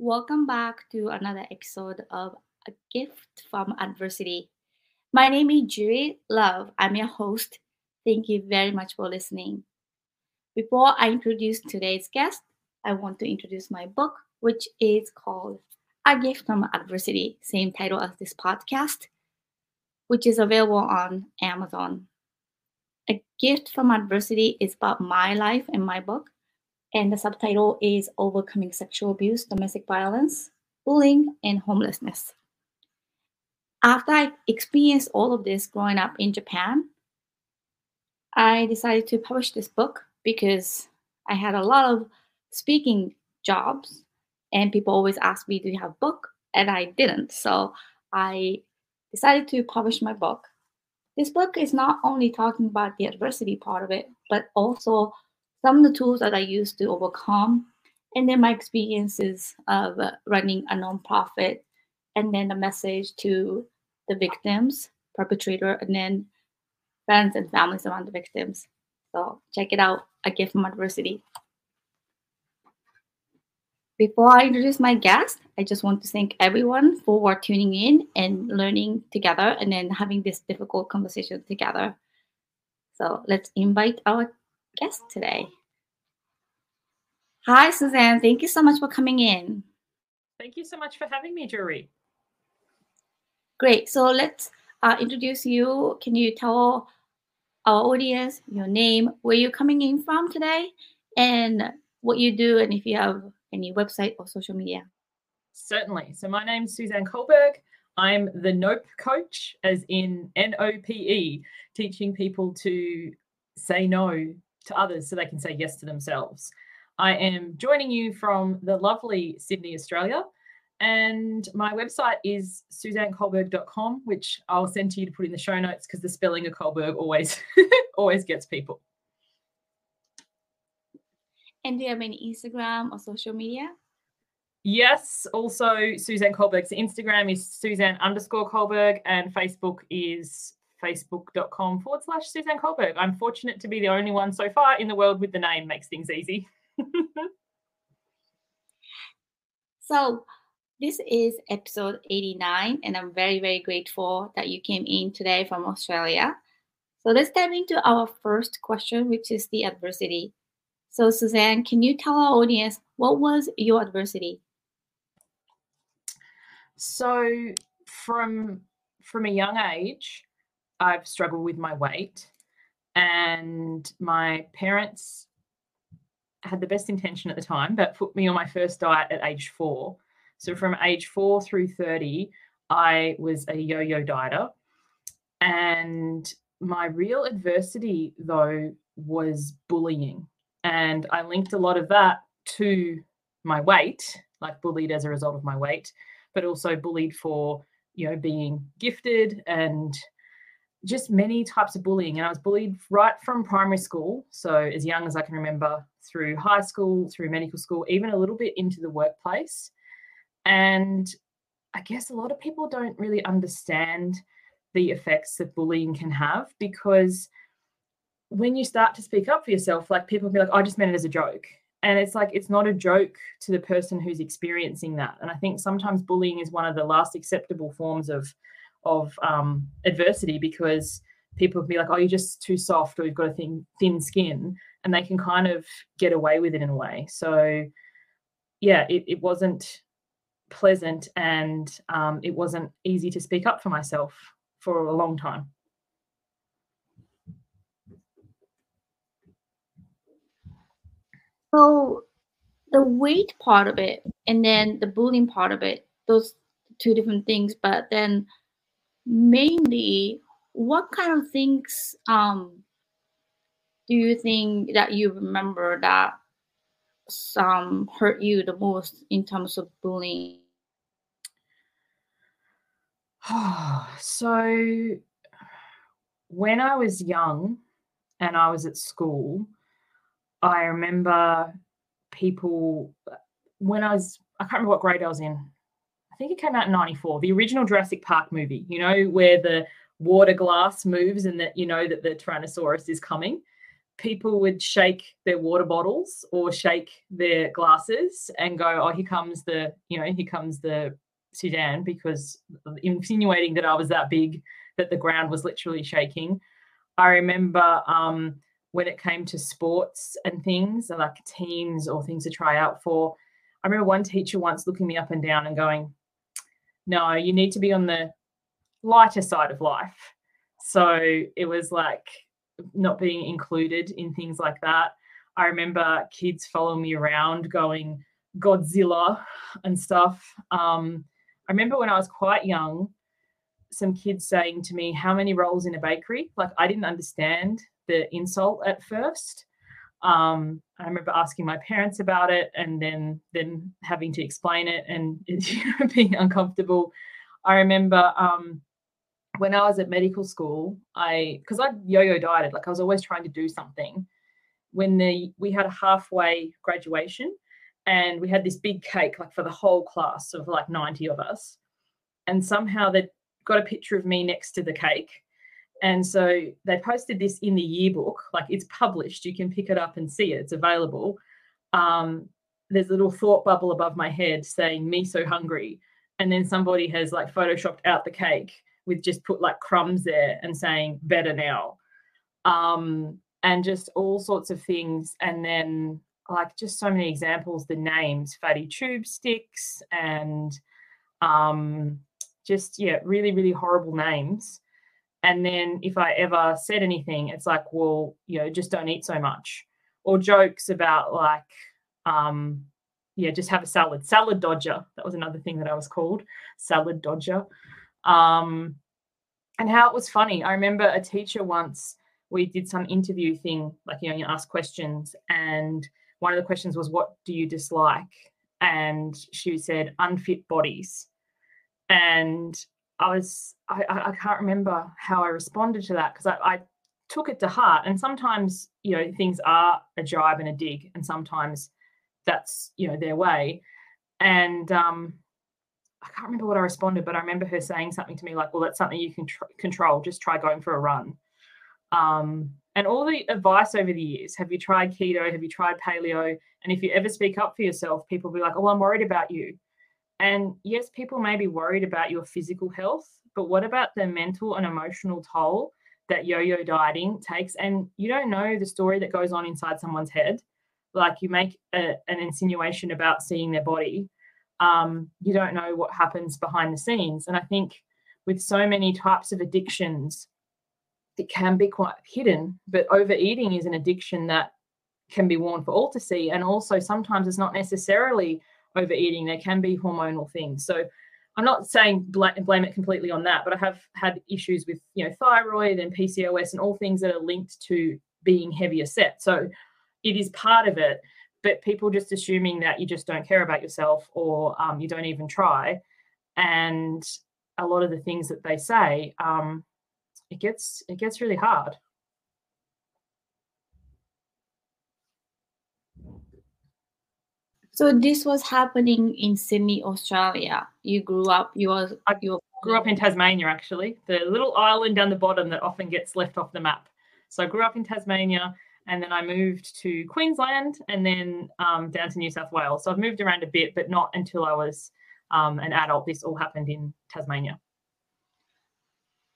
Welcome back to another episode of A Gift from Adversity. My name is Juri Love. I'm your host. Thank you very much for listening. Before I introduce today's guest, I want to introduce my book, which is called A Gift from Adversity, same title as this podcast, which is available on Amazon. A Gift from Adversity is about my life and my book, and the subtitle is Overcoming Sexual Abuse, Domestic Violence, Bullying, and Homelessness after I experienced all of this growing up in Japan, I decided to publish this book because I had a lot of speaking jobs and people always asked me, Do you have a book? And I didn't. So I decided to publish my book. This book is not only talking about the adversity part of it, but also some of the tools that I use to overcome, and then my experiences of running a nonprofit and then a message to the victims, perpetrator, and then friends and families around the victims. So check it out, A Gift from Adversity. Before I introduce my guest, I just want to thank everyone for tuning in and learning together and then having this difficult conversation together. So let's invite our guest today. Hi, Suzanne. Thank you so much for coming in. Thank you so much for having me, Juri. Great. So let's uh, introduce you. Can you tell our audience your name, where you're coming in from today, and what you do, and if you have any website or social media? Certainly. So my name's Suzanne Culberg. I'm the NOPE coach, as in N O P E, teaching people to say no to others so they can say yes to themselves. I am joining you from the lovely Sydney, Australia. And my website is suzanneculberg.com, which I'll send to you to put in the show notes because the spelling of Culberg always always gets people. And do you have any Instagram or social media? Yes. Also, Suzanne Culberg's Instagram is Suzanne underscore Culberg, and Facebook is facebook.com forward slash Suzanne Culberg. I'm fortunate to be the only one so far in the world with the name, makes things easy. so, this is episode 89, and I'm very, very grateful that you came in today from Australia. So let's dive into our first question, which is the adversity. So, Suzanne, can you tell our audience what was your adversity? So, from from a young age, I've struggled with my weight, and my parents had the best intention at the time, but put me on my first diet at age four so from age four through 30, I was a yo yo dieter. And my real adversity, though, was bullying. And I linked a lot of that to my weight, like bullied as a result of my weight, but also bullied for, you know, being gifted and just many types of bullying. And I was bullied right from primary school. So, as young as I can remember, through high school, through medical school, even a little bit into the workplace. And I guess a lot of people don't really understand the effects that bullying can have because when you start to speak up for yourself, like people be like, I just meant it as a joke. And it's like, it's not a joke to the person who's experiencing that. And I think sometimes bullying is one of the last acceptable forms of, of um, adversity because people can be like, oh, you're just too soft or you've got a thin, thin skin. And they can kind of get away with it in a way. So, yeah, it, it wasn't pleasant and um, it wasn't easy to speak up for myself for a long time. So the weight part of it and then the bullying part of it, those two different things, but then mainly what kind of things um, do you think that you remember that some hurt you the most in terms of bullying? so when I was young and I was at school, I remember people when I was I can't remember what grade I was in. I think it came out in 94, the original Jurassic Park movie, you know, where the water glass moves and that you know that the Tyrannosaurus is coming people would shake their water bottles or shake their glasses and go, "Oh, here comes the, you know, here comes the Sudan," because insinuating that I was that big that the ground was literally shaking. I remember um, when it came to sports and things, and like teams or things to try out for. I remember one teacher once looking me up and down and going, "No, you need to be on the lighter side of life." So it was like not being included in things like that. I remember kids following me around going Godzilla and stuff. Um, I remember when I was quite young, some kids saying to me, How many rolls in a bakery? Like, I didn't understand the insult at first. Um, I remember asking my parents about it and then then having to explain it and being uncomfortable. I remember um, when I was at medical school, I because I yo-yo dieted, like I was always trying to do something. When the we had a halfway graduation, and we had this big cake, like for the whole class of like ninety of us, and somehow they got a picture of me next to the cake, and so they posted this in the yearbook, like it's published. You can pick it up and see it; it's available. Um, there's a little thought bubble above my head saying "me so hungry," and then somebody has like photoshopped out the cake with just put like crumbs there and saying better now um, and just all sorts of things and then like just so many examples the names fatty tube sticks and um, just yeah really really horrible names and then if i ever said anything it's like well you know just don't eat so much or jokes about like um yeah just have a salad salad dodger that was another thing that i was called salad dodger um, and how it was funny. I remember a teacher once we did some interview thing, like you know, you ask questions, and one of the questions was, "What do you dislike?" And she said, "Unfit bodies." And I was, I, I can't remember how I responded to that because I, I took it to heart. And sometimes, you know, things are a jibe and a dig, and sometimes that's you know their way. And um, I can't remember what I responded, but I remember her saying something to me like, "Well, that's something you can tr- control. Just try going for a run." Um, and all the advice over the years: Have you tried keto? Have you tried paleo? And if you ever speak up for yourself, people will be like, "Oh, I'm worried about you." And yes, people may be worried about your physical health, but what about the mental and emotional toll that yo-yo dieting takes? And you don't know the story that goes on inside someone's head. Like you make a, an insinuation about seeing their body um, you don't know what happens behind the scenes. And I think with so many types of addictions, it can be quite hidden, but overeating is an addiction that can be worn for all to see. And also, sometimes it's not necessarily overeating, there can be hormonal things. So, I'm not saying blame it completely on that, but I have had issues with, you know, thyroid and PCOS and all things that are linked to being heavier set. So, it is part of it but people just assuming that you just don't care about yourself or um, you don't even try and a lot of the things that they say um, it gets it gets really hard so this was happening in sydney australia you grew up you was you grew up in tasmania actually the little island down the bottom that often gets left off the map so i grew up in tasmania and then I moved to Queensland and then um, down to New South Wales. So I've moved around a bit, but not until I was um, an adult. This all happened in Tasmania.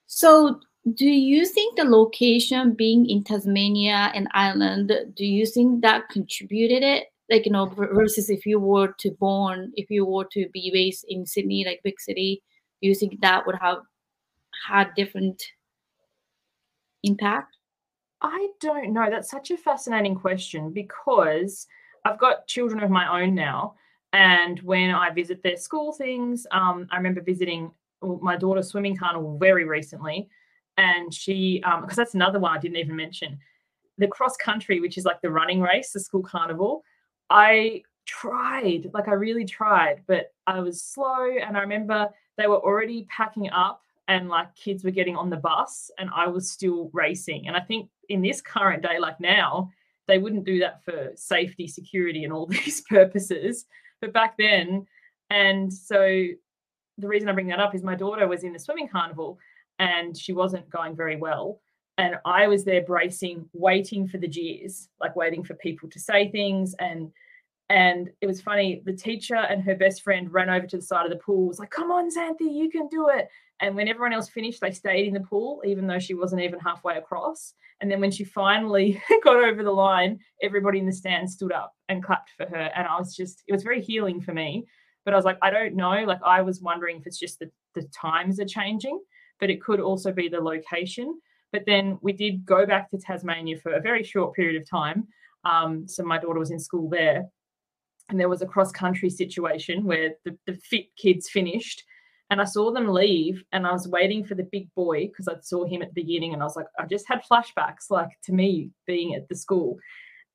So, do you think the location being in Tasmania and Ireland, do you think that contributed it? Like, you know, versus if you were to born, if you were to be raised in Sydney, like big city, do you think that would have had different impact? I don't know. That's such a fascinating question because I've got children of my own now. And when I visit their school things, um, I remember visiting my daughter's swimming carnival very recently. And she, because um, that's another one I didn't even mention, the cross country, which is like the running race, the school carnival. I tried, like I really tried, but I was slow. And I remember they were already packing up and like kids were getting on the bus and I was still racing. And I think in this current day, like now, they wouldn't do that for safety, security, and all these purposes. But back then, and so the reason I bring that up is my daughter was in the swimming carnival and she wasn't going very well. And I was there bracing, waiting for the jeers, like waiting for people to say things. And and it was funny. The teacher and her best friend ran over to the side of the pool. Was like, "Come on, Xanthi, you can do it!" And when everyone else finished, they stayed in the pool, even though she wasn't even halfway across. And then when she finally got over the line, everybody in the stand stood up and clapped for her. And I was just, it was very healing for me. But I was like, I don't know. Like I was wondering if it's just the, the times are changing, but it could also be the location. But then we did go back to Tasmania for a very short period of time. Um, so my daughter was in school there. And there was a cross country situation where the, the fit kids finished and I saw them leave and I was waiting for the big boy because I saw him at the beginning and I was like, I just had flashbacks like to me being at the school.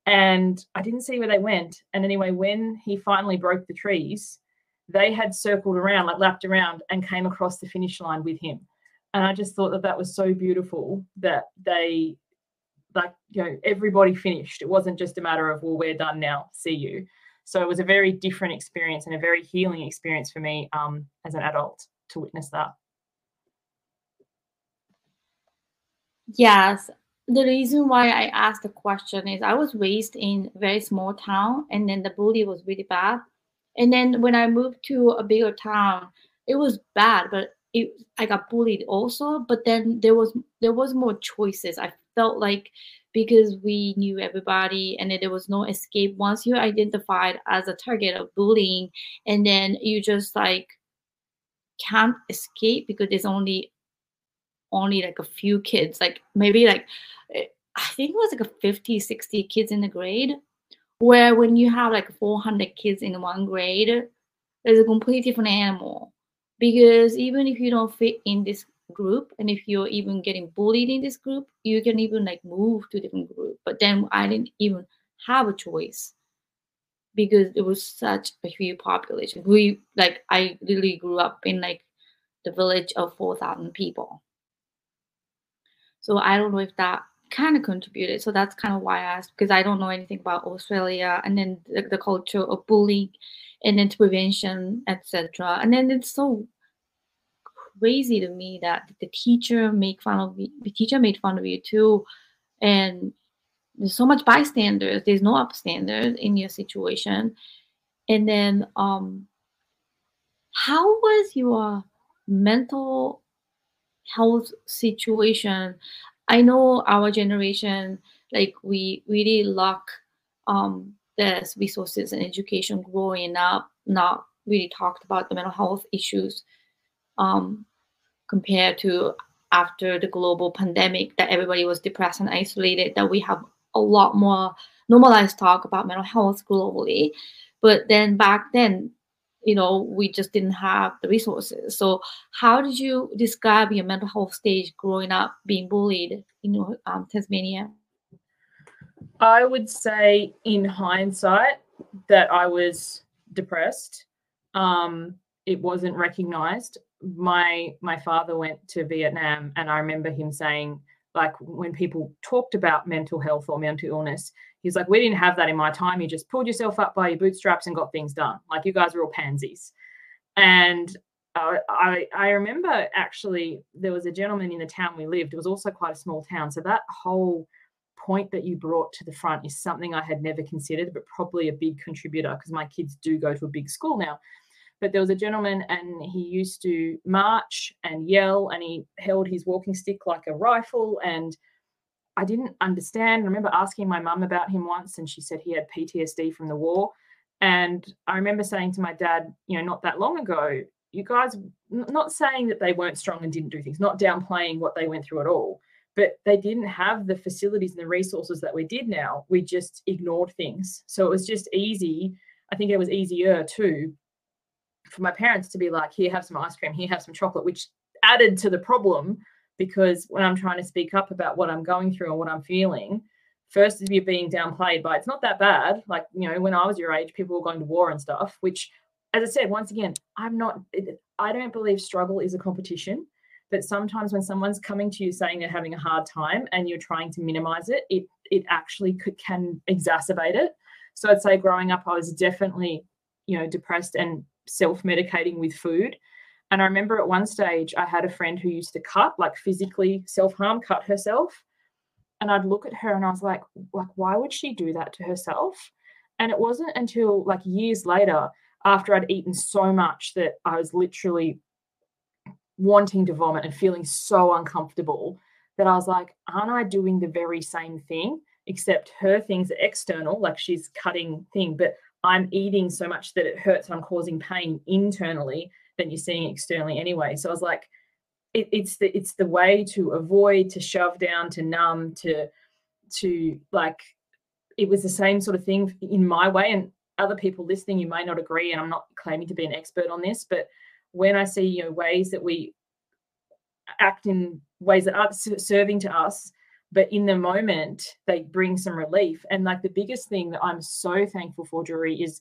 And I didn't see where they went. And anyway, when he finally broke the trees, they had circled around, like lapped around and came across the finish line with him. And I just thought that that was so beautiful that they, like, you know, everybody finished. It wasn't just a matter of, well, we're done now, see you. So it was a very different experience and a very healing experience for me um, as an adult to witness that. Yes. The reason why I asked the question is I was raised in a very small town and then the bully was really bad. And then when I moved to a bigger town, it was bad, but it, I got bullied also. But then there was there was more choices. I felt like because we knew everybody and there was no escape once you're identified as a target of bullying and then you just like can't escape because there's only only like a few kids like maybe like eh, i think it was like a 50 60 kids in the grade where when you have like 400 kids in one grade there's a completely different animal because even if you don't fit in this group and if you're even getting bullied in this group you can even like move to different group. But then i didn't even have a choice because it was such a huge population. We like i literally grew up in like the village of 4000 people. So i don't know if that kind of contributed so that's kind of why i asked because i don't know anything about australia and then the, the culture of bullying and then prevention etc and then it's so crazy to me that the teacher make fun of you, the teacher made fun of you too, and there's so much bystanders. There's no upstanders in your situation, and then um, how was your mental health situation? I know our generation, like we really lack um, the resources and education growing up, not really talked about the mental health issues um, compared to after the global pandemic that everybody was depressed and isolated that we have a lot more normalized talk about mental health globally. But then back then you know we just didn't have the resources. So how did you describe your mental health stage growing up being bullied in um, tasmania? I would say in hindsight that i was depressed. Um, it wasn't recognized. My my father went to Vietnam, and I remember him saying, like, when people talked about mental health or mental illness, he's like, "We didn't have that in my time. You just pulled yourself up by your bootstraps and got things done. Like, you guys are all pansies." And I I remember actually there was a gentleman in the town we lived. It was also quite a small town, so that whole point that you brought to the front is something I had never considered, but probably a big contributor because my kids do go to a big school now. But there was a gentleman and he used to march and yell and he held his walking stick like a rifle. And I didn't understand. I remember asking my mum about him once and she said he had PTSD from the war. And I remember saying to my dad, you know, not that long ago, you guys, not saying that they weren't strong and didn't do things, not downplaying what they went through at all, but they didn't have the facilities and the resources that we did now. We just ignored things. So it was just easy. I think it was easier too for my parents to be like, here, have some ice cream, here, have some chocolate, which added to the problem because when I'm trying to speak up about what I'm going through and what I'm feeling, first is you're being downplayed by it's not that bad. Like, you know, when I was your age, people were going to war and stuff, which, as I said, once again, I'm not, I don't believe struggle is a competition. But sometimes when someone's coming to you saying they're having a hard time and you're trying to minimize it, it it actually could, can exacerbate it. So I'd say growing up, I was definitely, you know, depressed and self medicating with food. And I remember at one stage, I had a friend who used to cut, like physically self harm, cut herself. and I'd look at her and I was like, like, why would she do that to herself? And it wasn't until like years later, after I'd eaten so much that I was literally wanting to vomit and feeling so uncomfortable that I was like, aren't I doing the very same thing? Except her things are external, like she's cutting thing, but I'm eating so much that it hurts. and I'm causing pain internally than you're seeing externally anyway. So I was like, it, it's the it's the way to avoid, to shove down, to numb, to to like. It was the same sort of thing in my way, and other people listening, you may not agree, and I'm not claiming to be an expert on this, but when I see you know ways that we act in ways that aren't serving to us but in the moment they bring some relief and like the biggest thing that i'm so thankful for Juri is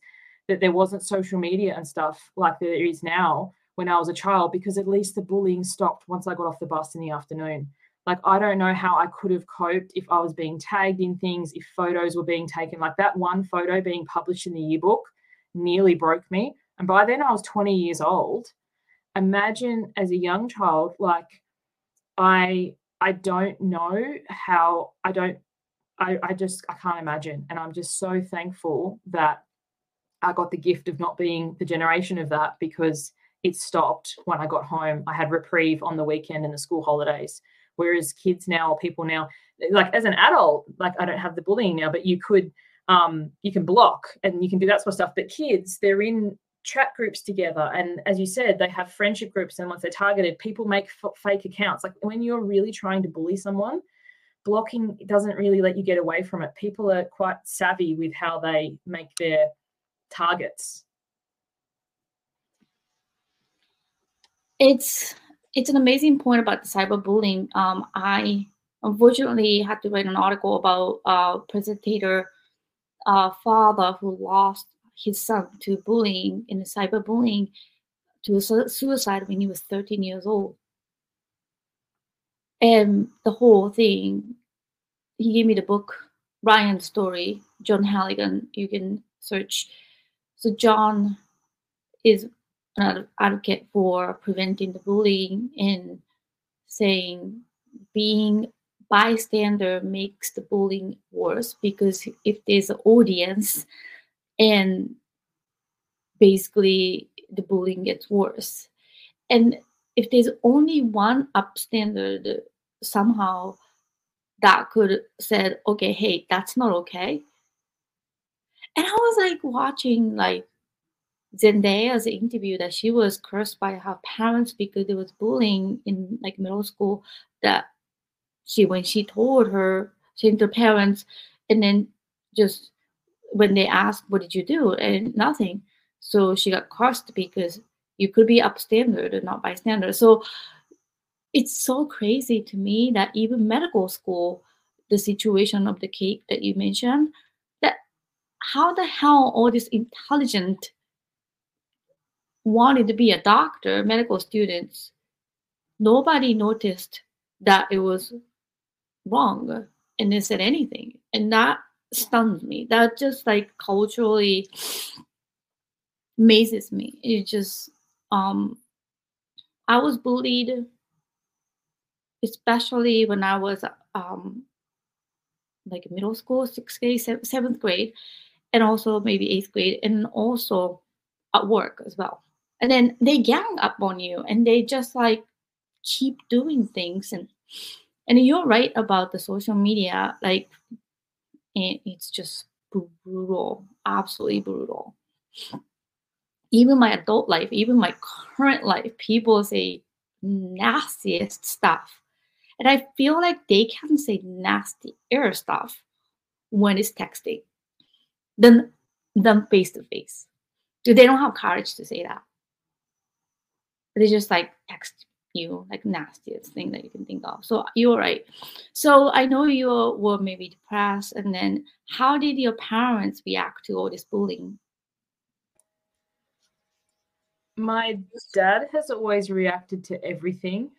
that there wasn't social media and stuff like there is now when i was a child because at least the bullying stopped once i got off the bus in the afternoon. Like i don't know how i could have coped if i was being tagged in things if photos were being taken. Like that one photo being published in the yearbook nearly broke me. And by then i was 20 years old. Imagine as a young child like i I don't know how I don't I, I just I can't imagine. And I'm just so thankful that I got the gift of not being the generation of that because it stopped when I got home. I had reprieve on the weekend and the school holidays. Whereas kids now, people now, like as an adult, like I don't have the bullying now, but you could um you can block and you can do that sort of stuff. But kids, they're in chat groups together and as you said they have friendship groups and once they're targeted people make f- fake accounts like when you're really trying to bully someone blocking doesn't really let you get away from it people are quite savvy with how they make their targets it's it's an amazing point about the cyberbullying um, i unfortunately had to write an article about a uh, presentator uh, father who lost his son to bullying and cyberbullying to suicide when he was 13 years old. And the whole thing, he gave me the book, Ryan's Story, John Halligan. You can search. So, John is an advocate for preventing the bullying and saying being bystander makes the bullying worse because if there's an audience and basically the bullying gets worse. And if there's only one upstander somehow that could said okay hey that's not okay and i was like watching like zendaya's interview that she was cursed by her parents because there was bullying in like middle school that she when she told her she told her parents and then just when they asked, "What did you do?" and nothing, so she got cursed because you could be upstander and not bystander. So it's so crazy to me that even medical school, the situation of the cake that you mentioned, how the hell all these intelligent wanted to be a doctor, medical students, nobody noticed that it was wrong and they said anything. And that stuns me. That just like culturally amazes me. It just um I was bullied especially when I was um like middle school, sixth grade, seventh grade, and also maybe eighth grade, and also at work as well. And then they gang up on you and they just like keep doing things and and you're right about the social media like and it's just brutal, absolutely brutal. Even my adult life, even my current life, people say nastiest stuff. And I feel like they can say nastier stuff when it's texting than than face to face. Do they don't have courage to say that. They just like text you like nastiest thing that you can think of. So you're right. So i know you were maybe depressed and then how did your parents react to all this bullying? My dad has always reacted to everything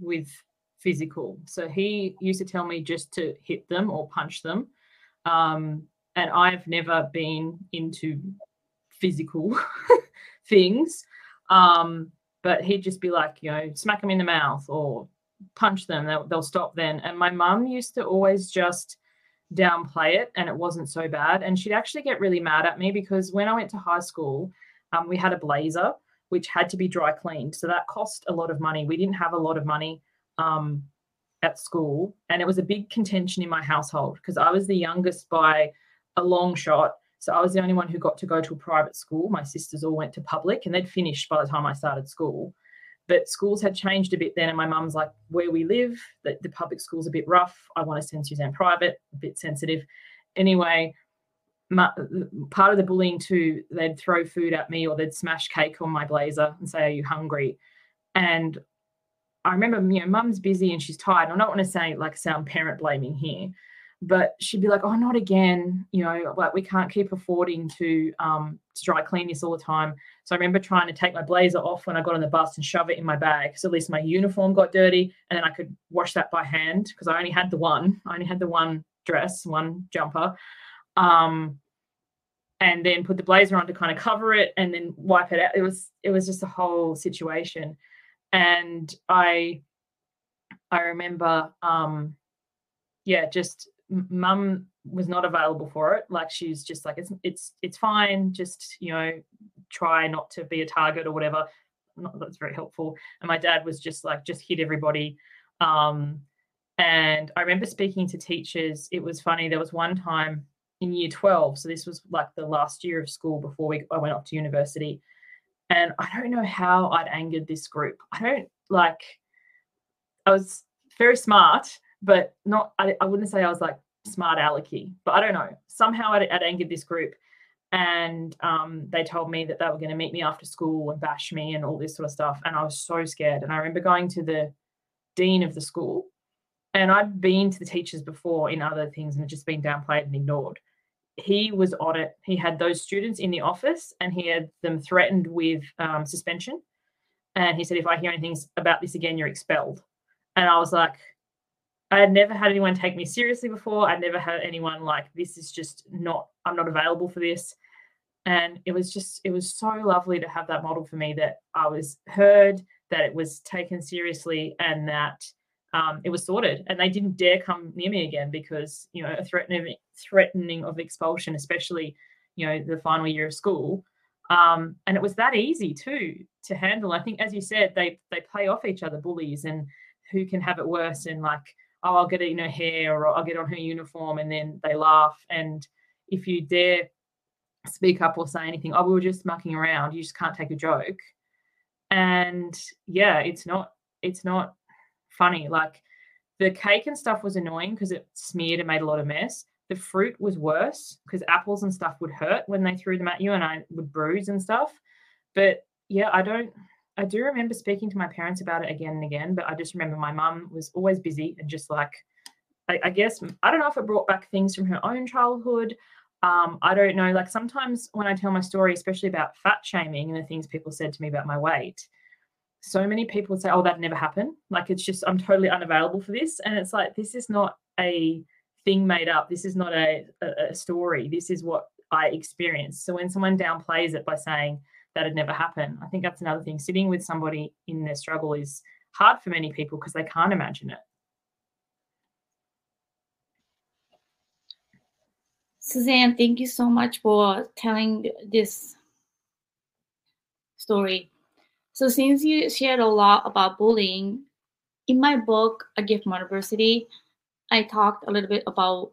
with physical. So he used to tell me just to hit them or punch them. Um, and i've never been into physical things um, but he'd just be like, you know, smack him in the mouth or punch them, they'll, they'll stop then. And my mum used to always just downplay it and it wasn't so bad. And she'd actually get really mad at me because when I went to high school, um, we had a blazer which had to be dry cleaned. So that cost a lot of money. We didn't have a lot of money um, at school. And it was a big contention in my household because I was the youngest by a long shot. So I was the only one who got to go to a private school. My sisters all went to public and they'd finished by the time I started school. But schools had changed a bit then. And my mum's like, where we live, the, the public school's a bit rough. I want to send Suzanne private, a bit sensitive. Anyway, my, part of the bullying too, they'd throw food at me or they'd smash cake on my blazer and say, Are you hungry? And I remember, you know, mum's busy and she's tired. And I don't want to say like sound parent blaming here, but she'd be like, "Oh, not again!" You know, like we can't keep affording to um, to dry clean this all the time. So I remember trying to take my blazer off when I got on the bus and shove it in my bag, so at least my uniform got dirty, and then I could wash that by hand because I only had the one. I only had the one dress, one jumper, um, and then put the blazer on to kind of cover it, and then wipe it out. It was it was just a whole situation, and I I remember um, yeah just mum was not available for it. Like she's just like it's it's it's fine. Just you know try not to be a target or whatever. Not that's very helpful. And my dad was just like just hit everybody. Um and i remember speaking to teachers. It was funny. There was one time in year 12 so this was like the last year of school before we i went off to university. And i don't know how i'd angered this group. I don't like i was very smart but not I, I wouldn't say I was like smart alecky, but I don't know. Somehow I'd, I'd angered this group and um, they told me that they were going to meet me after school and bash me and all this sort of stuff. And I was so scared. And I remember going to the dean of the school, and I'd been to the teachers before in other things and had just been downplayed and ignored. He was on it. He had those students in the office and he had them threatened with um, suspension. And he said, if I hear anything about this again, you're expelled. And I was like, I had never had anyone take me seriously before. I'd never had anyone like, this is just not, I'm not available for this. And it was just, it was so lovely to have that model for me that I was heard, that it was taken seriously, and that um, it was sorted. And they didn't dare come near me again because, you know, a threatening, threatening of expulsion, especially, you know, the final year of school. Um, and it was that easy too to handle. I think, as you said, they they play off each other, bullies, and who can have it worse. And like, oh, I'll get it in her hair or I'll get on her uniform, and then they laugh. And if you dare speak up or say anything, oh, we were just mucking around, you just can't take a joke. And yeah, it's not it's not funny. Like the cake and stuff was annoying because it smeared and made a lot of mess. The fruit was worse because apples and stuff would hurt when they threw them at you and I would bruise and stuff. But yeah, I don't I do remember speaking to my parents about it again and again, but I just remember my mum was always busy and just like, I, I, guess, I don't know if it brought back things from her own childhood. Um, I don't know. Like sometimes when I tell my story, especially about fat shaming and the things people said to me about my weight, so many people would say, Oh, that never happened. Like it's just, I'm totally unavailable for this. And it's like, this is not a thing made up. This is not a, a, a story. This is what I experienced. So when someone downplays it by saying, that had never happened. I think that's another thing. Sitting with somebody in their struggle is hard for many people because they can't imagine it. Suzanne, thank you so much for telling this story. So, since you shared a lot about bullying, in my book, A Gift from Adversity, I talked a little bit about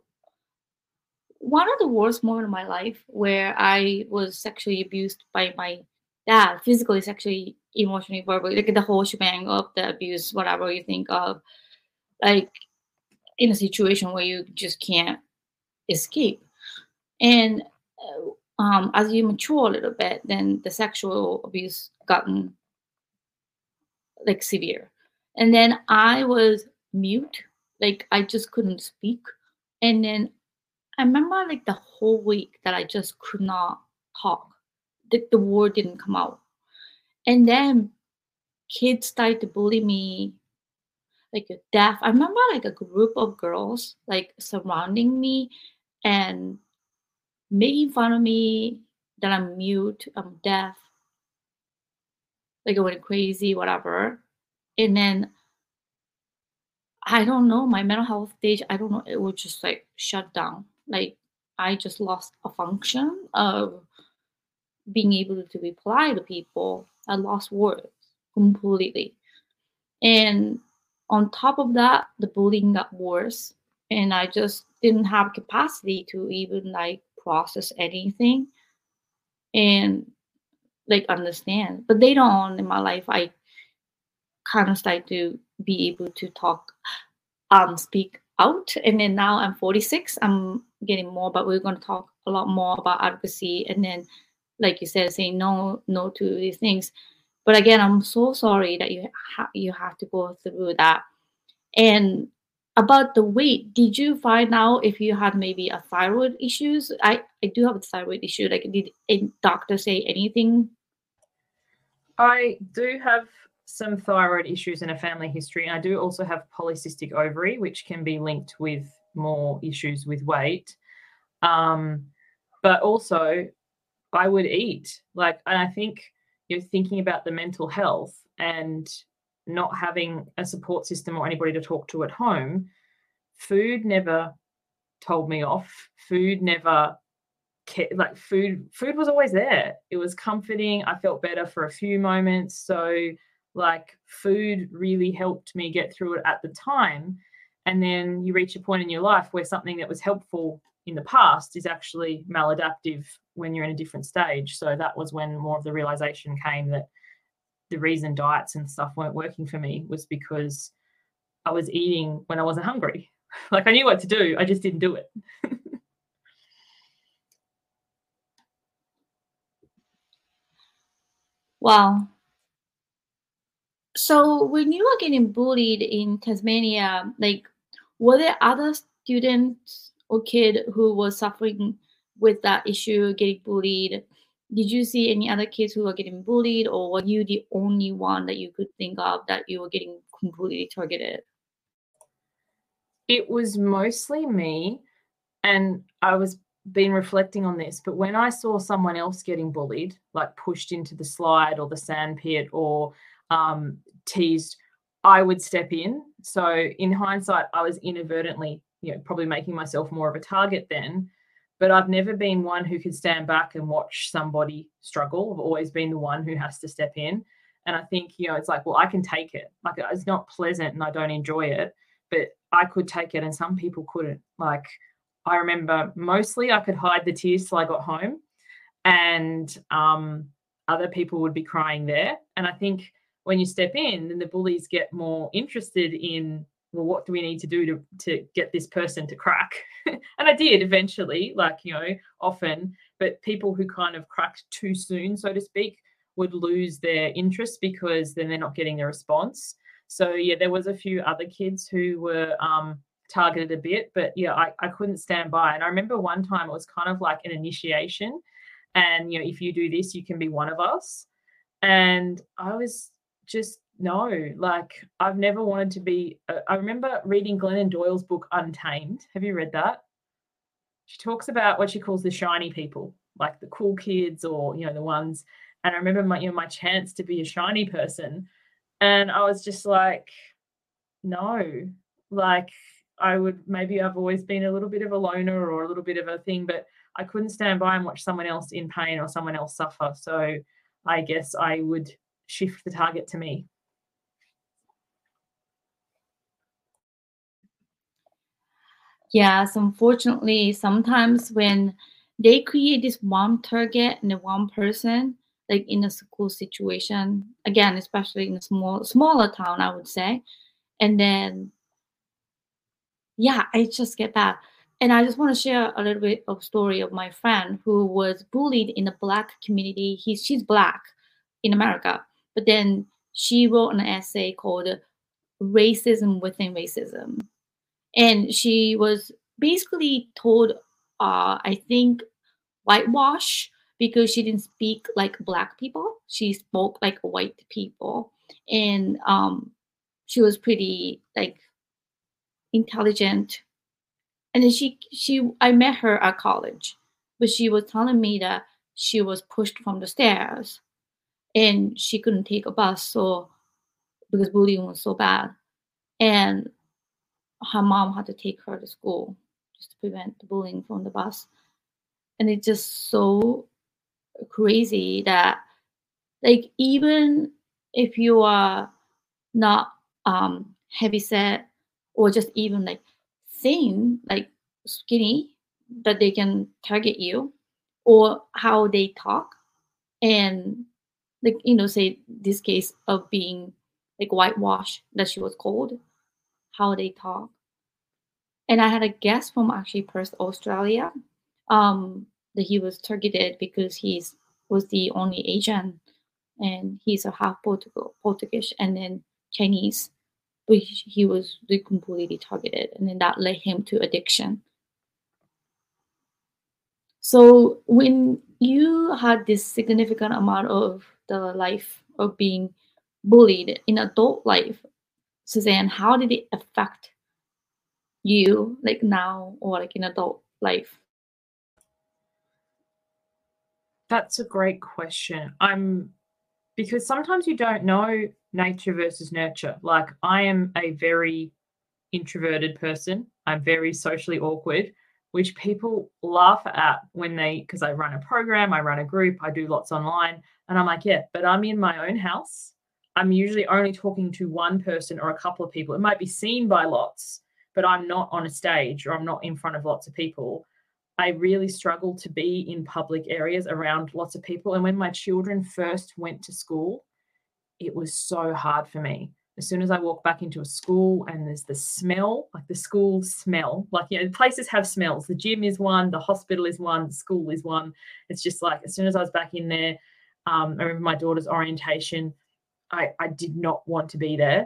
one of the worst moments of my life where I was sexually abused by my dad, physically, sexually, emotionally, verbally, like the whole shebang of the abuse, whatever you think of, like in a situation where you just can't escape. And uh, um, as you mature a little bit, then the sexual abuse gotten like severe. And then I was mute, like I just couldn't speak. And then I remember like the whole week that I just could not talk. The, the word didn't come out. And then kids started to bully me like deaf. I remember like a group of girls like surrounding me and making fun of me that I'm mute, I'm deaf, like I went crazy, whatever. And then I don't know, my mental health stage, I don't know, it was just like shut down. Like I just lost a function of being able to reply to people. I lost words completely. And on top of that, the bullying got worse. And I just didn't have capacity to even like process anything and like understand. But later on in my life, I kind of started to be able to talk, um, speak out. And then now I'm 46, I'm getting more, but we're going to talk a lot more about advocacy. And then, like you said, saying no, no to these things. But again, I'm so sorry that you ha- you have to go through that. And about the weight, did you find out if you had maybe a thyroid issues? I, I do have a thyroid issue. Like, did a doctor say anything? I do have some thyroid issues in a family history. And I do also have polycystic ovary, which can be linked with more issues with weight. Um, but also, I would eat. Like, and I think you're thinking about the mental health and not having a support system or anybody to talk to at home. Food never told me off. Food never like food food was always there it was comforting i felt better for a few moments so like food really helped me get through it at the time. And then you reach a point in your life where something that was helpful in the past is actually maladaptive when you're in a different stage. So that was when more of the realization came that the reason diets and stuff weren't working for me was because i was eating when i wasn't hungry. Like i knew what to do i just didn't do it. Wow so when you were getting bullied in Tasmania, like were there other students or kid who was suffering with that issue, getting bullied? Did you see any other kids who were getting bullied, or were you the only one that you could think of that you were getting completely targeted? It was mostly me, and I was been reflecting on this, but when I saw someone else getting bullied, like pushed into the slide or the sand pit or um, teased, I would step in. So in hindsight, I was inadvertently, you know, probably making myself more of a target then. But I've never been one who could stand back and watch somebody struggle. I've always been the one who has to step in. And I think, you know, it's like, well, I can take it. Like it's not pleasant and I don't enjoy it, but I could take it and some people couldn't. Like I remember mostly I could hide the tears till I got home and um, other people would be crying there. And I think when you step in, then the bullies get more interested in, well, what do we need to do to, to get this person to crack? and I did eventually, like, you know, often, but people who kind of cracked too soon, so to speak, would lose their interest because then they're not getting the response. So yeah, there was a few other kids who were um, targeted a bit, but yeah, I, I couldn't stand by. And I remember one time it was kind of like an initiation. And you know, if you do this, you can be one of us. And I was just no like i've never wanted to be uh, i remember reading glennon doyle's book untamed. Have you read that? She talks about what she calls the shiny people like the cool kids or you know the ones and i remember my you know my chance to be a shiny person and i was just like no. Like i would maybe i've always been a little bit of a loner or a little bit of a thing but i couldn't stand by and watch someone else in pain or someone else suffer so i guess i would shift the target to me. Yes, unfortunately, sometimes when they create this one target and the one person, like in a school situation, again, especially in a small smaller town, I would say, and then yeah, I just get that. And I just want to share a little bit of story of my friend who was bullied in the black community. He's she's black in America, but then she wrote an essay called Racism Within Racism. And she was basically told, uh, I think, whitewash because she didn't speak like black people. She spoke like white people. And um, she was pretty like intelligent. And then she she I met her at college, but she was telling me that she was pushed from the stairs and she couldn't take a bus so because bullying was so bad and her mom had to take her to school just to prevent the bullying from the bus. And it's just so crazy that like even if you are not um heavy set or just even like thin, like skinny, that they can target you or how they talk and like you know say this case of being like whitewashed that she was called how they talk. And i had a guest from actually perth australia um that he was targeted because he's was the only asian and he's a half Portugal, portuguese and then chinese but he was completely targeted and then that led him to addiction. So when you had this significant amount of the life of being bullied in adult life, Suzanne, how did it affect you like now or like in adult life? That's a great question. I'm because sometimes you don't know nature versus nurture. Like I am a very introverted person. I'm very socially awkward which people laugh at when they, because I run a program, I run a group, I do lots online. And I'm like, yeah, but I'm in my own house. I'm usually only talking to one person or a couple of people. It might be seen by lots, but I'm not on a stage or I'm not in front of lots of people. I really struggle to be in public areas around lots of people. And when my children first went to school, it was so hard for me as soon as I walk back into a school and there's the smell, like the school smell, like, you know, places have smells. The gym is one, the hospital is one, the school is one. It's just like, as soon as I was back in there, um, I remember my daughter's orientation, I, I did not want to be there.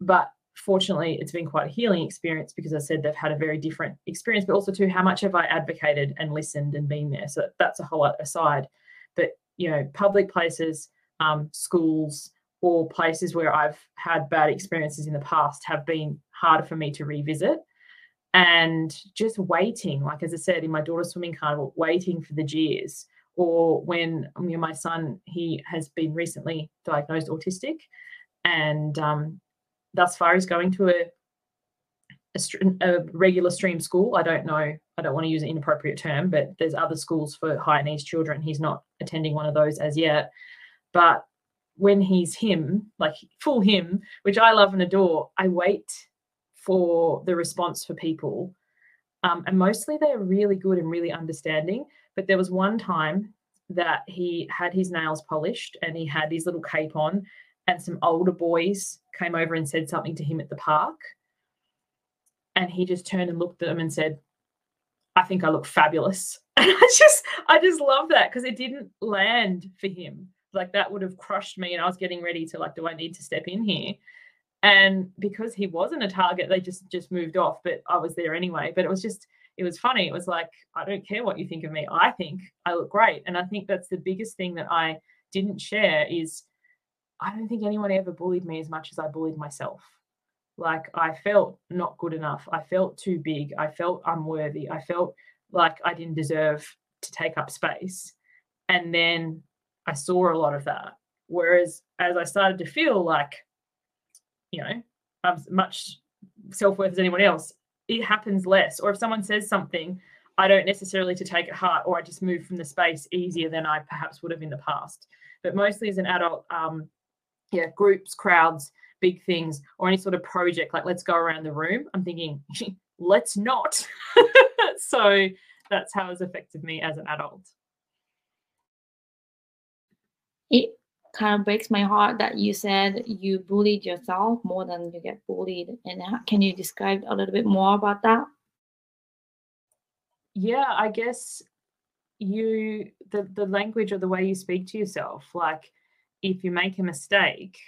But fortunately, it's been quite a healing experience because I said they've had a very different experience, but also, too, how much have I advocated and listened and been there? So that's a whole aside. But, you know, public places, um, schools, or places where I've had bad experiences in the past have been harder for me to revisit. And just waiting, like as I said, in my daughter's swimming carnival, waiting for the jeers. Or when you know, my son, he has been recently diagnosed autistic, and um, thus far he's going to a, a, a regular stream school. I don't know, I don't want to use an inappropriate term, but there's other schools for high needs children. He's not attending one of those as yet. But when he's him, like full him, which I love and adore, I wait for the response for people. Um, and mostly they're really good and really understanding. But there was one time that he had his nails polished and he had his little cape on, and some older boys came over and said something to him at the park. And he just turned and looked at them and said, I think I look fabulous. And I just I just love that because it didn't land for him like that would have crushed me and i was getting ready to like do i need to step in here and because he wasn't a target they just just moved off but i was there anyway but it was just it was funny it was like i don't care what you think of me i think i look great. And i think that's the biggest thing that i didn't share is i don't think anyone ever bullied me as much as i bullied myself. Like i felt not good enough i felt too big i felt unworthy i felt like i didn't deserve to take up space. And then I saw a lot of that. Whereas as I started to feel like, you know, I'm much self worth as anyone else, it happens less. Or if someone says something, I don't necessarily to take it heart, or I just move from the space easier than I perhaps would have in the past. But mostly as an adult, um, yeah, groups, crowds, big things, or any sort of project like let's go around the room. I'm thinking, let's not. so that's how it's affected me as an adult kind of breaks my heart that you said you bullied yourself more than you get bullied. And can you describe a little bit more about that? Yeah, I guess you the the language or the way you speak to yourself. Like if you make a mistake,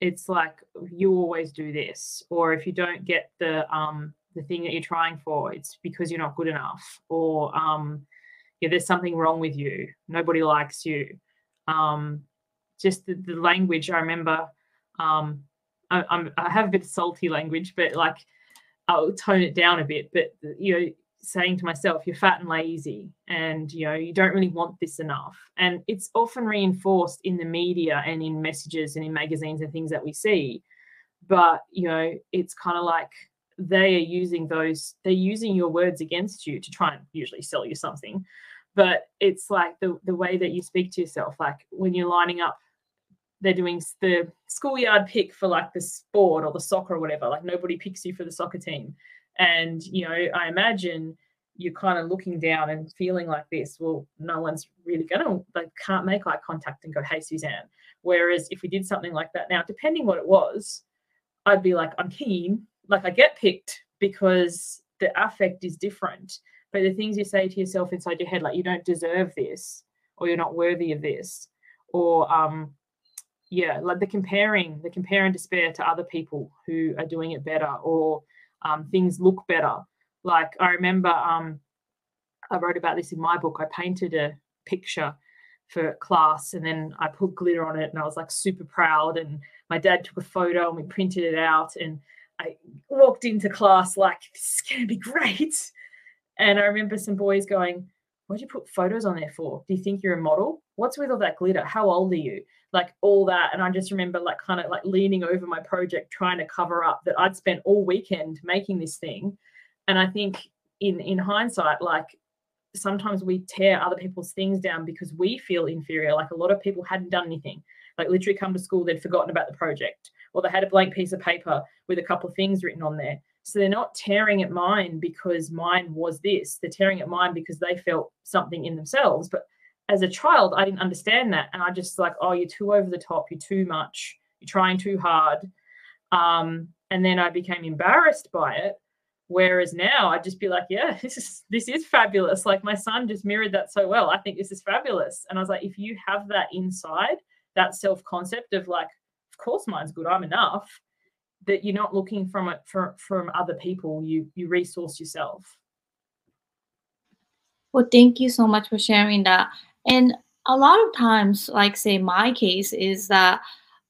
it's like you always do this, or if you don't get the um the thing that you're trying for, it's because you're not good enough, or um yeah, there's something wrong with you. Nobody likes you um, just the, the, language. I remember um, I, I'm, I have a bit of salty language, but like I'll tone it down a bit. But you know, saying to myself, "You're fat and lazy, and you know you don't really want this enough." And it's often reinforced in the media and in messages and in magazines and things that we see. But you know, it's kind of like they are using those they're using your words against you to try and usually sell you something but it's like the the way that you speak to yourself like when you're lining up they're doing the schoolyard pick for like the sport or the soccer or whatever like nobody picks you for the soccer team. And you know i imagine you're kind of looking down and feeling like this well no one's really gonna they can't make eye contact and go hey suzanne. Whereas if we did something like that now depending what it was i'd be like i'm keen. Like I get picked because the affect is different. But the things you say to yourself inside your head, like you don't deserve this, or you're not worthy of this, or um, yeah, like the comparing, the compare and despair to other people who are doing it better, or um, things look better. Like I remember, um, I wrote about this in my book. I painted a picture for class and then I put glitter on it and I was like super proud and my dad took a photo and we printed it out and I walked into class like, this is going to be great. And I remember some boys going, What'd you put photos on there for? Do you think you're a model? What's with all that glitter? How old are you? Like all that. And I just remember like kind of like leaning over my project, trying to cover up that I'd spent all weekend making this thing. And I think in in hindsight, like sometimes we tear other people's things down because we feel inferior. Like a lot of people hadn't done anything. Like literally come to school, they'd forgotten about the project or they had a blank piece of paper with a couple of things written on there. So they're not tearing at mine because mine was this. They're tearing at mine because they felt something in themselves. But as a child, I didn't understand that. And I just like, oh, you're too over the top. You're too much. You're trying too hard. Um, and then I became embarrassed by it. Whereas now I'd just be like, yeah, this is this is fabulous. Like my son just mirrored that so well. I think this is fabulous. And I was like, if you have that inside, that self-concept of like, of course mine's good i'm enough that you're not looking from it for, from other people. You you resource yourself. Well thank you so much for sharing that. And a lot of times like say my case is that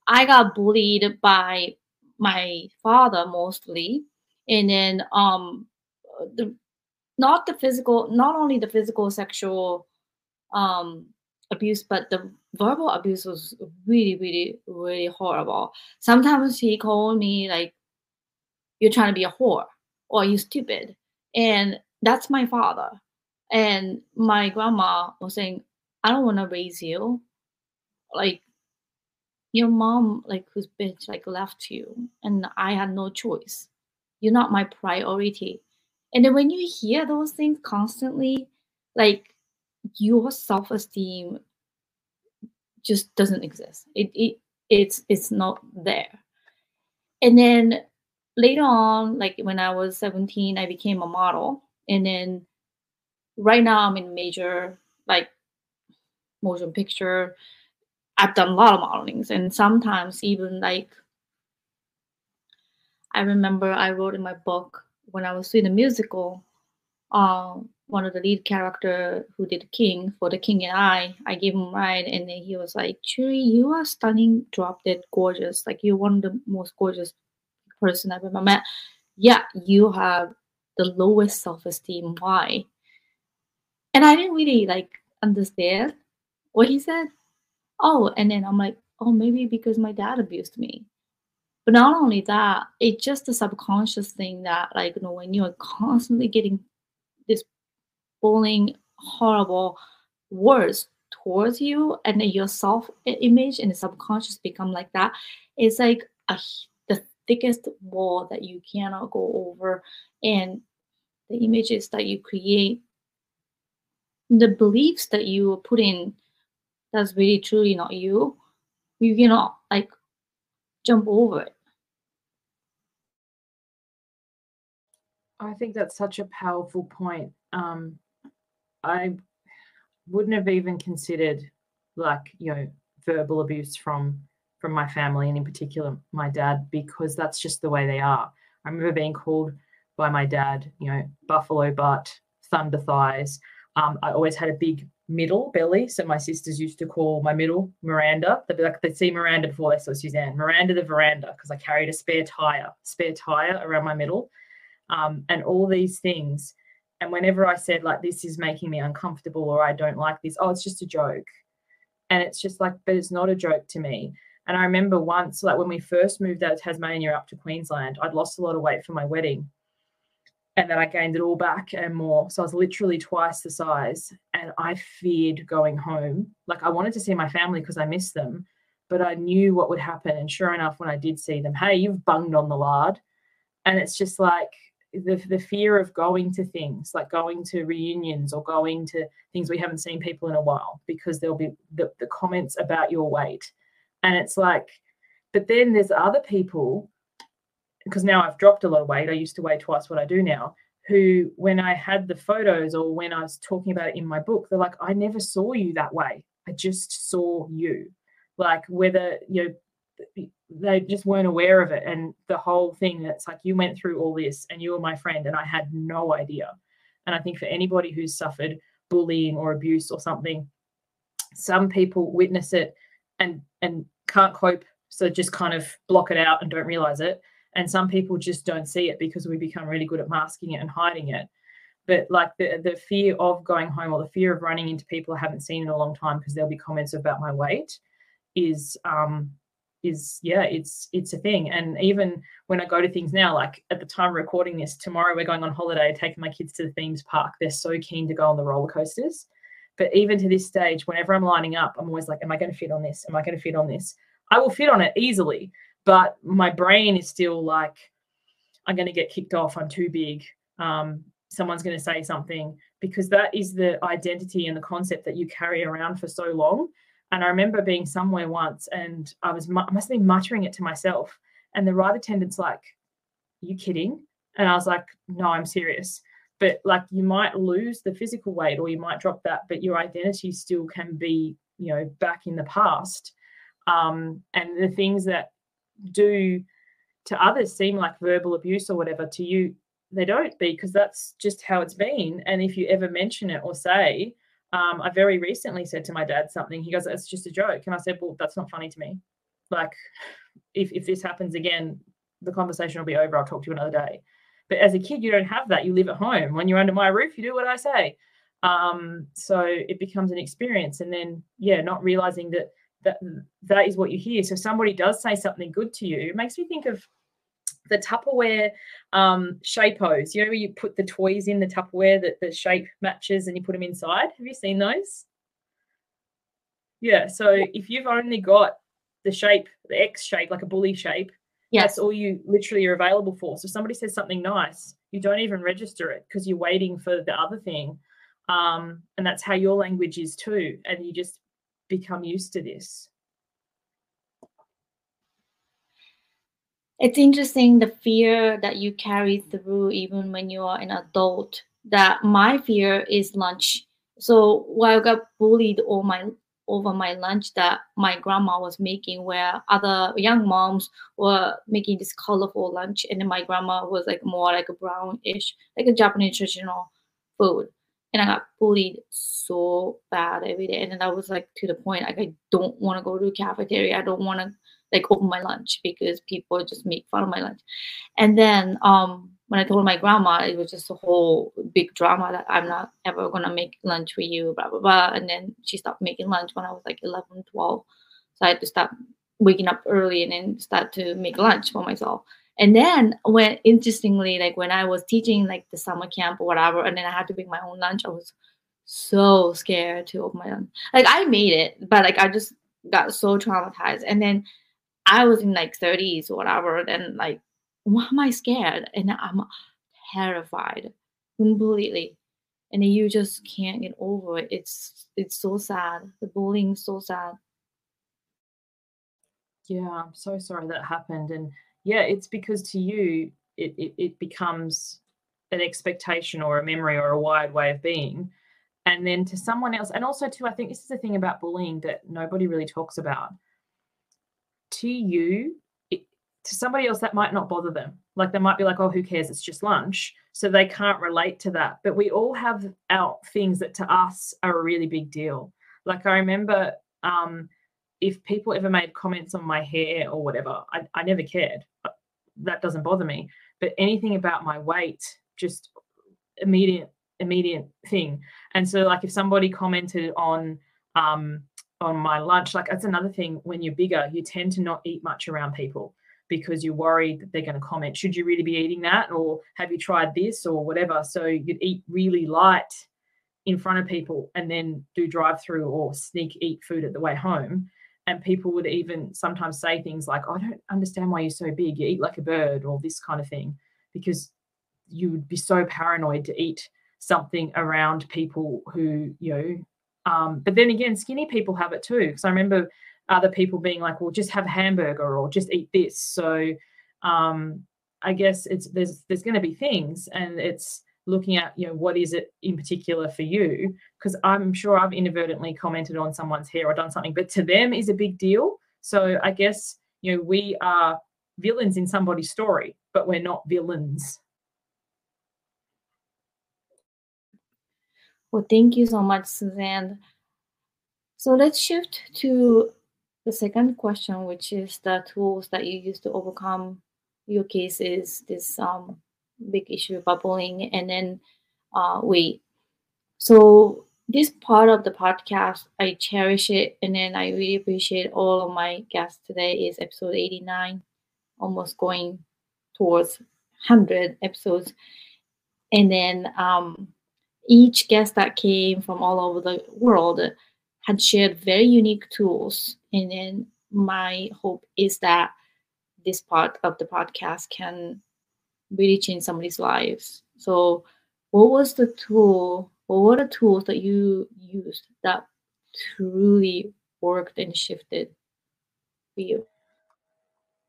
i got bullied by my father mostly. And then um the not the physical not only the physical sexual um abuse, but the verbal abuse was really, really, really horrible. Sometimes he called me like, "You're trying to be a whore," or "You stupid," and that's my father. And my grandma was saying, "I don't want to raise you, like." Your mom, like who's bitch, like left you, and I had no choice. You're not my priority. And then when you hear those things constantly, like your self-esteem just doesn't exist. It, it it's it's not there. And then later on, like when I was 17, I became a model. And then right now I'm in major like motion picture. I've done a lot of modelings and sometimes even like I remember I wrote in my book when I was doing the musical, um, one of the lead character who did King for The King and I, I gave him ride and then he was like, Juri, you are stunning, drop dead gorgeous. Like you're one of the most gorgeous person I've ever met. Yeah, you have the lowest self-esteem. Why? And I didn't really like understand what he said. Oh, and then I'm like, oh, maybe because my dad abused me. But not only that, it's just a subconscious thing that, like, you know, when you're constantly getting bullying horrible words towards you and your self image and the subconscious become like that it's like a, the thickest wall that you cannot go over. And the images that you create the beliefs that you put in that's really truly not you you cannot like jump over it. I think that's such a powerful point um I wouldn't have even considered like you know verbal abuse from from my family and in particular my dad because that's just the way they are. I remember being called by my dad, you know, buffalo butt, thunder thighs. Um, I always had a big middle belly, so my sisters used to call my middle Miranda. They'd be like they'd see Miranda before they saw Suzanne. Miranda the veranda because I carried a spare tire, spare tire around my middle, um, and all these things and whenever I said, like, this is making me uncomfortable or I don't like this, oh, it's just a joke. And it's just like, but it's not a joke to me. And I remember once, like when we first moved out of Tasmania up to Queensland, I'd lost a lot of weight for my wedding. and then I gained it all back and more. So I was literally twice the size, and I feared going home. Like I wanted to see my family because I missed them, but I knew what would happen. And sure enough, when I did see them, hey, you've bunged on the lard, and it's just like the the fear of going to things like going to reunions or going to things we haven't seen people in a while because there'll be the, the comments about your weight, and it's like, but then there's other people because now I've dropped a lot of weight. I used to weigh twice what I do now. Who, when I had the photos or when I was talking about it in my book, they're like, I never saw you that way. I just saw you. Like whether you know they just weren't aware of it. And the whole thing that's like you went through all this and you were my friend and I had no idea. And I think for anybody who's suffered bullying or abuse or something, some people witness it and and can't cope. So just kind of block it out and don't realize it and some people just don't see it because we become really good at masking it and hiding it but like the the fear of going home or the fear of running into people I haven't seen in a long time because there'll be comments about my weight is um is yeah it's it's a thing. And even when I go to things now like at the time recording this tomorrow we're going on holiday taking my kids to the themes park. They're so keen to go on the roller coasters. But even to this stage whenever I'm lining up I'm always like am I going to fit on this? Am I going to fit on this? I will fit on it easily but my brain is still like i'm going to get kicked off i'm too big um, someone's going to say something because that is the identity and the concept that you carry around for so long and i remember being somewhere once and i was i must have been muttering it to myself. And the ride attendant's like you kidding? And i was like no i'm serious. But like you might lose the physical weight or you might drop that but your identity still can be you know back in the past. Um, and the things that do to others seem like verbal abuse or whatever to you they don't be because that's just how it's been. And if you ever mention it or say um, i very recently said to my dad something. He goes it's just a joke. And i said well that's not funny to me. Like if, if this happens again the conversation will be over. I'll talk to you another day. But as a kid you don't have that. You live at home. When you're under my roof you do what i say. Um, so it becomes an experience. And then yeah not realizing that that that is what you hear. So if somebody does say something good to you, it makes me think of the Tupperware um, Shape-Os. You know, where you put the toys in the Tupperware that the shape matches and you put them inside. Have you seen those? Yeah. So if you've only got the shape, the X shape, like a bully shape, yes. that's all you literally are available for. So somebody says something nice, you don't even register it because you're waiting for the other thing. Um, and that's how your language is too. And you just become used to this. It's interesting the fear that you carry through even when you are an adult. That my fear is lunch. So while I got bullied all my over my lunch that my grandma was making where other young moms were making this colorful lunch and then my grandma was like more like a brownish like a japanese traditional food and I got bullied so bad every day. And then I was like to the point like I don't want to go to the cafeteria. I don't want to like open my lunch because people just make fun of my lunch. And then um when I told my grandma, it was just a whole big drama that I'm not ever gonna make lunch for you, blah blah blah. And then she stopped making lunch when I was like 11, 12. So I had to stop waking up early and then start to make lunch for myself. And then when interestingly, like when I was teaching like the summer camp or whatever, and then I had to bring my own lunch, I was so scared to open my lunch. Like I made it, but like I just got so traumatized. And then I was in like 30s or whatever, and like, why am I scared? And I'm terrified completely. And you just can't get over it. It's it's so sad. The bullying so sad. Yeah, I'm so sorry that happened. And yeah, it's because to you it, it, it becomes an expectation or a memory or a wired way of being. And then to someone else, and also too, I think this is the thing about bullying that nobody really talks about. To you, it, to somebody else, that might not bother them. Like they might be like, oh, who cares? It's just lunch. So they can't relate to that. But we all have our things that to us are a really big deal. Like I remember um, if people ever made comments on my hair or whatever, I, I never cared. That doesn't bother me. But anything about my weight, just immediate, immediate thing. And so, like, if somebody commented on um, on my lunch, like that's another thing. When you're bigger, you tend to not eat much around people because you're worried that they're going to comment, should you really be eating that? Or have you tried this or whatever? So you'd eat really light in front of people and then do drive through or sneak eat food at the way home. And people would even sometimes say things like, oh, I don't understand why you're so big. You eat like a bird or this kind of thing, because you would be so paranoid to eat something around people who, you know, um, but then again, skinny people have it too. Because I remember other people being like, well, just have a hamburger or just eat this. So um, I guess it's there's there's going to be things, and it's looking at you know what is it in particular for you because i'm sure i've inadvertently commented on someone's hair or done something but to them is a big deal so i guess you know we are villains in somebody's story but we're not villains well thank you so much suzanne so let's shift to the second question, which is the tools that you use to overcome your cases, this um, big issue about bullying, and then uh, weight. So this part of the podcast, I cherish it, and then I really appreciate all of my guests today. Is episode eighty nine, almost going towards hundred episodes, and then um, each guest that came from all over the world had shared very unique tools. And then my hope is that this part of the podcast can really change somebody's lives. So, what was the tool? What were the tools that you used that truly worked and shifted for you?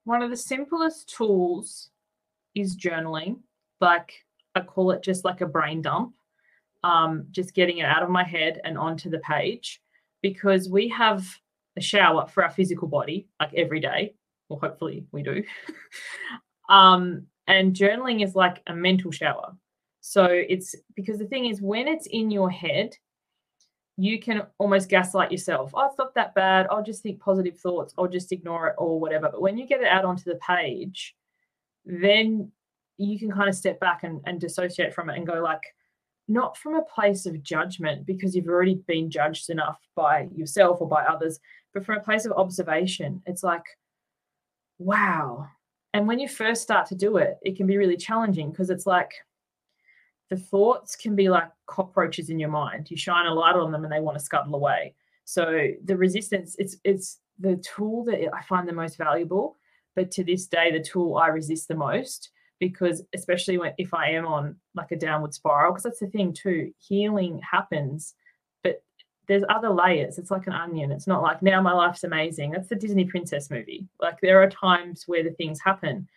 One of the simplest tools is journaling. Like I call it just like a brain dump, um, just getting it out of my head and onto the page because we have a shower for our physical body like every day, Well, hopefully we do. um, and journaling is like a mental shower. So it's because the thing is, when it's in your head, you can almost gaslight yourself. Oh, it's not that bad. I'll just think positive thoughts. I'll just ignore it or whatever. But when you get it out onto the page, then you can kind of step back and, and dissociate from it and go like, not from a place of judgment because you've already been judged enough by yourself or by others, but from a place of observation. It's like, wow. And when you first start to do it, it can be really challenging because it's like the thoughts can be like cockroaches in your mind. You shine a light on them and they want to scuttle away. So the resistance, it's it's the tool that I find the most valuable. But to this day, the tool I resist the most because especially when if I am on like a downward spiral, because that's the thing too, healing happens, but there's other layers. It's like an onion. It's not like now my life's amazing. That's the Disney princess movie. Like there are times where the things happen.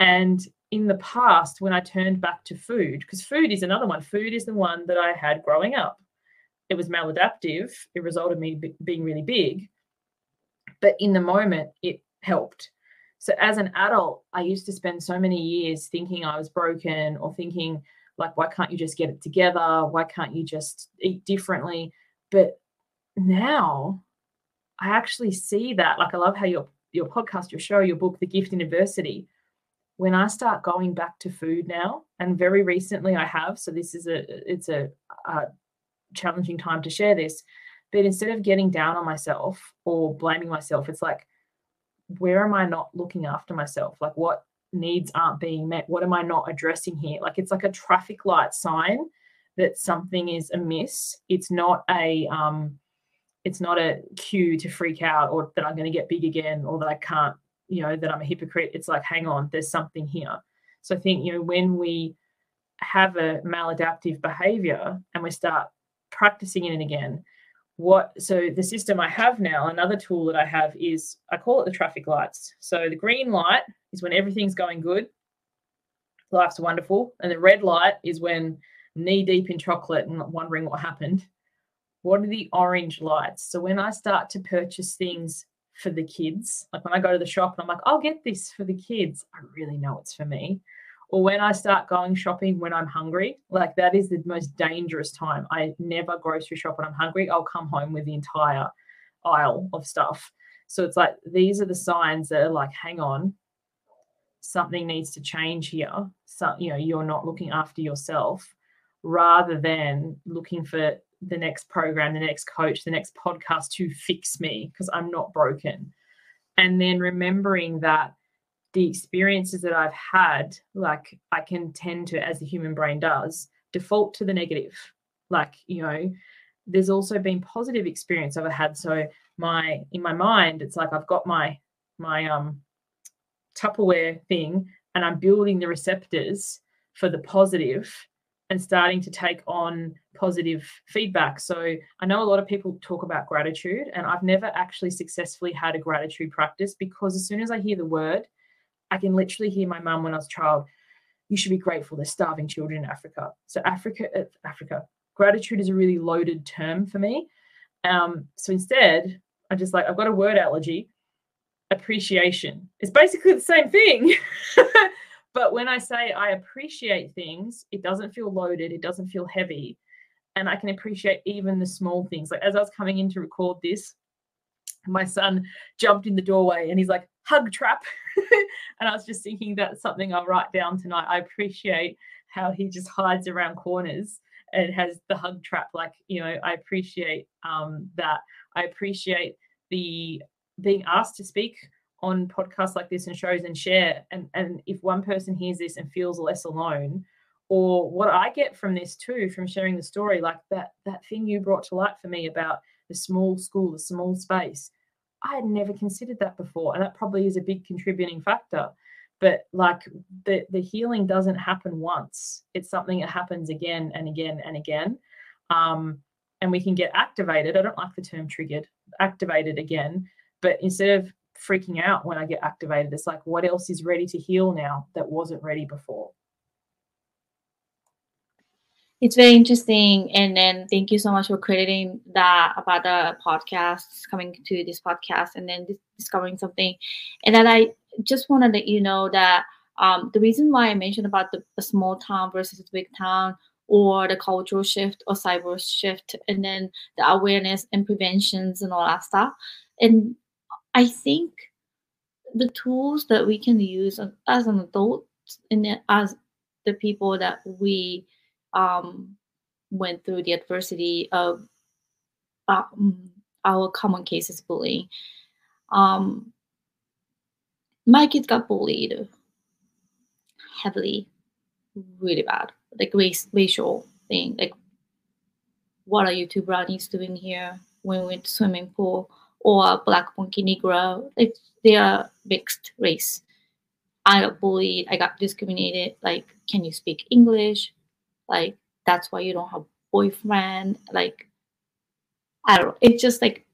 And in the past, when I turned back to food, because food is another one, food is the one that I had growing up. It was maladaptive. It resulted me being really big. But in the moment, it helped so as an adult, I used to spend so many years thinking I was broken or thinking, like, why can't you just get it together? Why can't you just eat differently? But now I actually see that. Like, I love how your your podcast, your show, your book, The Gift in Adversity. When I start going back to food now, and very recently I have, so this is a it's a, a challenging time to share this. But instead of getting down on myself or blaming myself, it's like where am I not looking after myself? Like, what needs aren't being met? What am I not addressing here? Like, it's like a traffic light sign that something is amiss. It's not a, um, it's not a cue to freak out or that I'm going to get big again or that I can't, you know, that I'm a hypocrite. It's like, hang on, there's something here. So I think, you know, when we have a maladaptive behavior and we start practicing it again, what so the system I have now, another tool that I have is I call it the traffic lights. So the green light is when everything's going good, life's wonderful, and the red light is when knee deep in chocolate and wondering what happened. What are the orange lights? So when I start to purchase things for the kids, like when I go to the shop and I'm like, I'll get this for the kids, I really know it's for me or when I start going shopping when I'm hungry, like that is the most dangerous time. I never grocery shop when I'm hungry. I'll come home with the entire aisle of stuff. So it's like these are the signs that are like, hang on, something needs to change here. So, you know, you're not looking after yourself rather than looking for the next program, the next coach, the next podcast to fix me because I'm not broken. And then remembering that the experiences that I've had, like I can tend to, as the human brain does, default to the negative. Like, you know, there's also been positive experience I've had. So my in my mind, it's like I've got my my um Tupperware thing and I'm building the receptors for the positive and starting to take on positive feedback. So I know a lot of people talk about gratitude, and I've never actually successfully had a gratitude practice because as soon as I hear the word, I can literally hear my mum when I was a child. You should be grateful. There's starving children in Africa. So Africa, uh, Africa, gratitude is a really loaded term for me. Um, so instead, I just like I've got a word allergy. Appreciation. It's basically the same thing. But when I say I appreciate things, it doesn't feel loaded, it doesn't feel heavy. And I can appreciate even the small things. Like as I was coming in to record this, my son jumped in the doorway and he's like, hug trap. and I was just thinking that's something I'll write down tonight. I appreciate how he just hides around corners and has the hug trap. Like, you know, I appreciate um, that. I appreciate the being asked to speak on podcasts like this and shows and share and and if one person hears this and feels less alone or what i get from this too from sharing the story like that that thing you brought to light for me about the small school the small space i had never considered that before and that probably is a big contributing factor but like the the healing doesn't happen once it's something that happens again and again and again um and we can get activated i don't like the term triggered activated again but instead of freaking out when I get activated. It's like, what else is ready to heal now that wasn't ready before? It's very interesting. And then thank you so much for crediting that about the podcasts, coming to this podcast and then discovering something. And then I just want to let you know that um, the reason why I mentioned about the, the small town versus big town or the cultural shift or cyber shift and then the awareness and preventions and all that stuff. And I think the tools that we can use as an adult and as the people that we um, went through the adversity of um, our common cases bullying. Um, my kids got bullied heavily, really bad, like race, racial thing. Like, what are you two brownies doing here when we went to swimming pool? or black monkey negro like they are mixed race i got bullied i got discriminated like can you speak english like that's why you don't have boyfriend like i don't know it's just like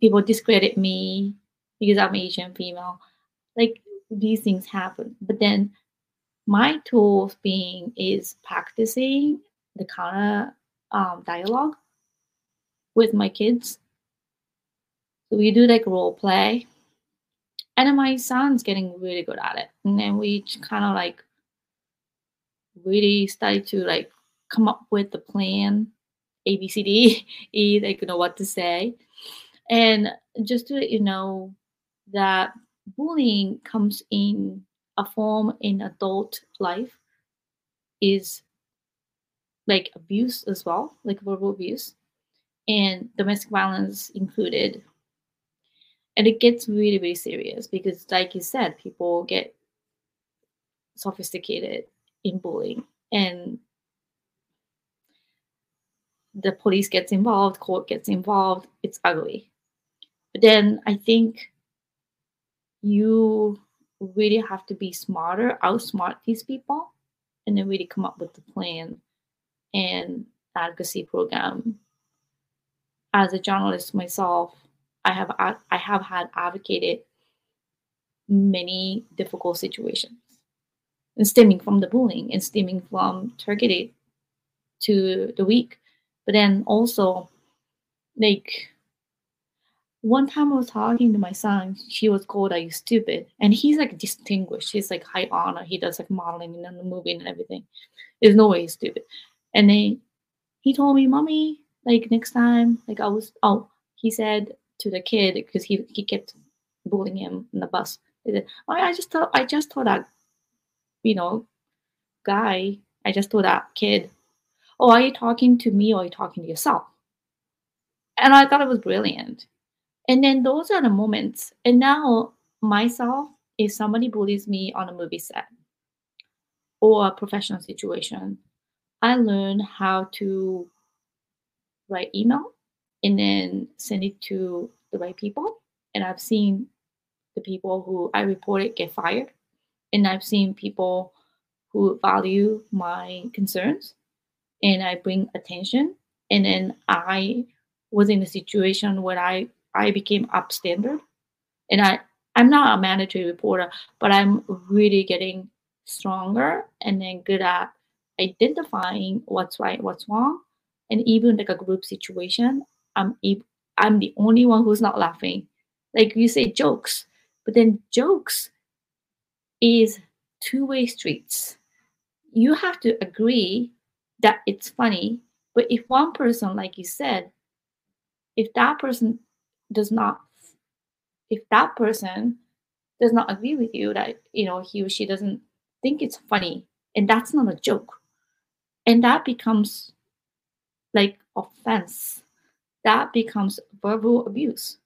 people discredit me because i'm asian female like these things happen but then my tool of being is practicing the kind of um, dialogue with my kids so we do like role play. And then my son's getting really good at it. And then we kind of like really started to like come up with the plan, A, B, C, D, E, like you know what to say. And just to let you know that bullying comes in a form in adult life is like abuse as well, like verbal abuse, and domestic violence included and it gets really really serious because like you said people get sophisticated in bullying. And the police gets involved court gets involved it's ugly. But then i think you really have to be smarter outsmart these people and then really come up with the plan and advocacy program. As a journalist myself I have I have had advocated many difficult situations, and stemming from the bullying and stemming from targeted to the weak, but then also like one time I was talking to my son, he was called "Are you stupid?" and he's like distinguished. He's like high honor. He does like modeling and the movie and everything. There's no way he's stupid. And then he told me, "Mommy, like next time, like I was oh." He said to the kid because he, he kept bullying him in the bus. He said, I just thought I just told that, you know, guy, I just told that kid, oh, are you talking to me or are you talking to yourself? And I thought it was brilliant. And then those are the moments. And now myself if somebody bullies me on a movie set or a professional situation, I learn how to write email and then send it to the right people. And I've seen the people who I reported get fired. And I've seen people who value my concerns and I bring attention. And then I was in a situation where I, I became upstander. And I, I'm not a mandatory reporter, but I'm really getting stronger and then good at identifying what's right, what's wrong. And even like a group situation, I'm I'm the only one who's not laughing. Like you say jokes, but then jokes is two-way streets. You have to agree that it's funny, but if one person, like you said, if that person does not, if that person does not agree with you that you know he or she doesn't think it's funny, and that's not a joke, and that becomes like offense that becomes verbal abuse.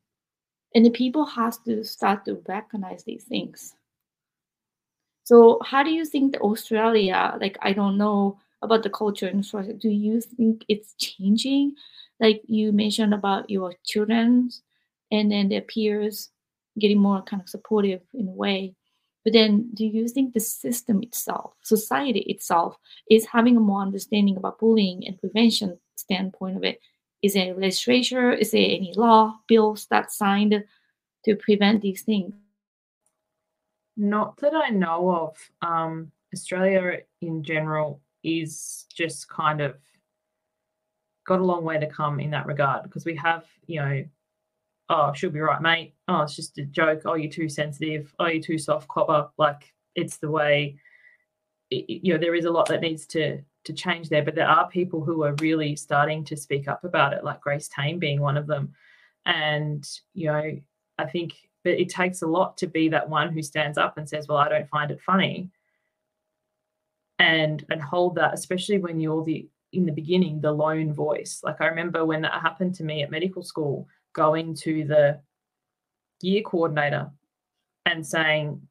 And the people has to start to recognize these things. So how do you think the Australia, like I don't know about the culture in Australia, do you think it's changing? Like you mentioned about your children and then their peers getting more kind of supportive in a way. But then do you think the system itself, society itself, is having a more understanding about bullying and prevention standpoint of it is there legislature? Is there any law bills that signed to prevent these things? Not that I know of. Um, Australia in general is just kind of got a long way to come in that regard because we have, you know, oh, she'll be right, mate. Oh, it's just a joke. Oh, you're too sensitive. Oh, you're too soft copper. Like it's the way, it, you know, there is a lot that needs to to change there. But there are people who are really starting to speak up about it, like Grace Tame being one of them. And, you know, I think but it takes a lot to be that one who stands up and says, Well, I don't find it funny. And and hold that, especially when you're the in the beginning, the lone voice. Like I remember when that happened to me at medical school, going to the year coordinator and saying,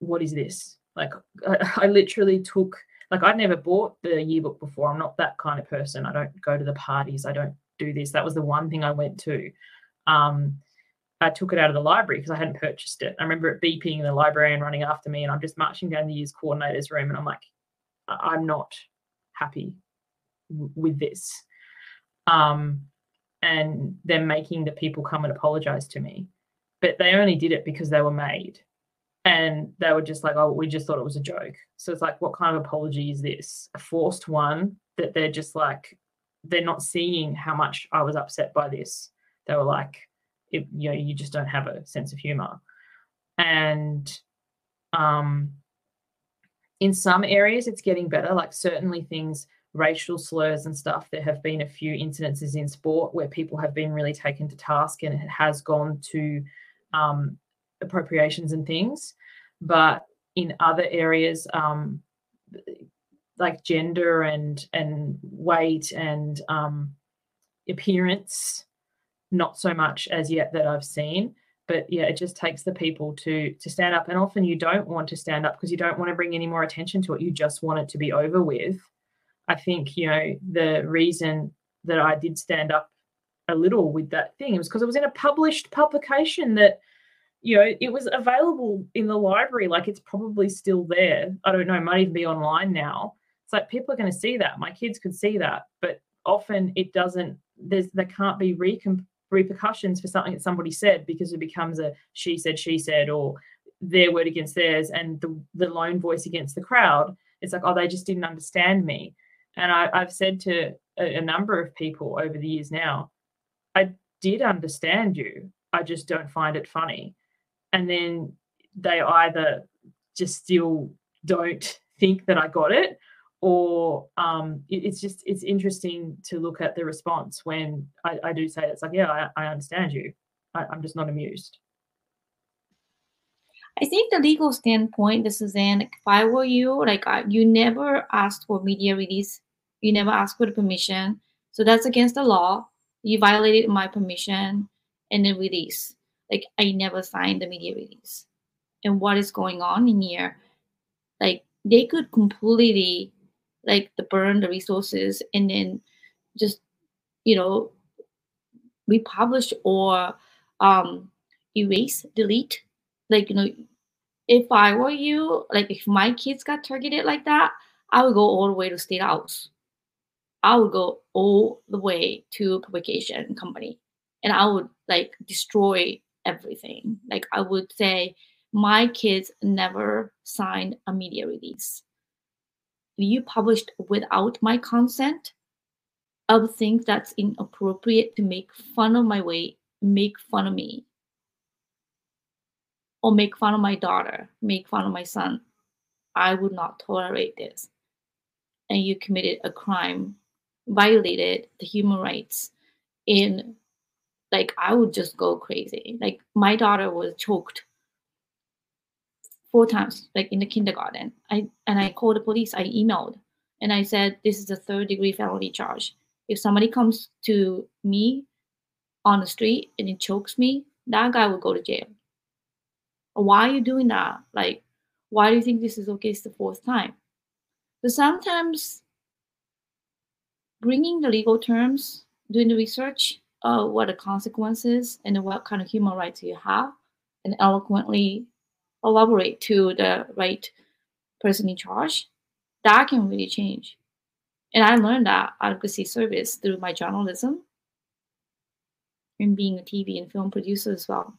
What is this? Like I, I literally took like I'd never bought the yearbook before. I'm not that kind of person. I don't go to the parties. I don't do this. That was the one thing I went to. Um, I took it out of the library because I hadn't purchased it. I remember it beeping and the librarian running after me, and I'm just marching down the year's coordinator's room, and I'm like, I'm not happy w- with this. Um, and then making the people come and apologize to me, but they only did it because they were made and they were just like, "Oh, we just thought it was a joke." So it's like, what kind of apology is this? A forced one that they're just like, they're not seeing how much I was upset by this. They were like, it, you know, you just don't have a sense of humor, and um, in some areas it's getting better. Like certainly things racial slurs and stuff. There have been a few incidences in sport where people have been really taken to task, and it has gone to um, appropriations and things but in other areas um, like gender and and weight and um, appearance not so much as yet that i've seen but yeah it just takes the people to to stand up and often you don't want to stand up because you don't want to bring any more attention to it you just want it to be over with i think you know the reason that i did stand up a little with that thing was because it was in a published publication that you know, it was available in the library. Like it's probably still there. I don't know, it might even be online now. It's like people are going to see that. My kids could see that, but often it doesn't. There's there can't be recom- repercussions for something that somebody said because it becomes a she said she said or their word against theirs and the the lone voice against the crowd. It's like oh they just didn't understand me. And I, I've said to a, a number of people over the years now, I did understand you. I just don't find it funny and then they either just still don't think that I got it, or um, it, it's just it's interesting to look at the response when I, I do say it. it's like, yeah, I, I understand you. I, I'm just not amused. I think the legal standpoint, this is in if I were you, like you never asked for media release, you never asked for the permission, so that's against the law. You violated my permission and then release. Like I never signed the media release. and what is going on in here like they could completely like the burn the resources and then just you know republish or um erase delete. Like you know if i were you like if my kids got targeted like that i would go all the way to state house. I would go all the way to publication company and i would like destroy everything. Like i would say my kids never signed a media release you published without my consent of things that's inappropriate to make fun of my weight, make fun of me, or make fun of my daughter, make fun of my son. I would not tolerate this. And you committed a crime, violated the human rights in like I would just go crazy. Like my daughter was choked four times, like in the kindergarten. I and I called the police, I emailed and I said this is a third degree felony charge. If somebody comes to me on the street and it chokes me, that guy will go to jail. Why are you doing that? Like, why do you think this is okay? It's the fourth time. But sometimes bringing the legal terms, doing the research, uh, what the consequences and what kind of human rights you have, and eloquently elaborate to the right person in charge, that can really change. And I learned that advocacy service through my journalism and being a TV and film producer as well.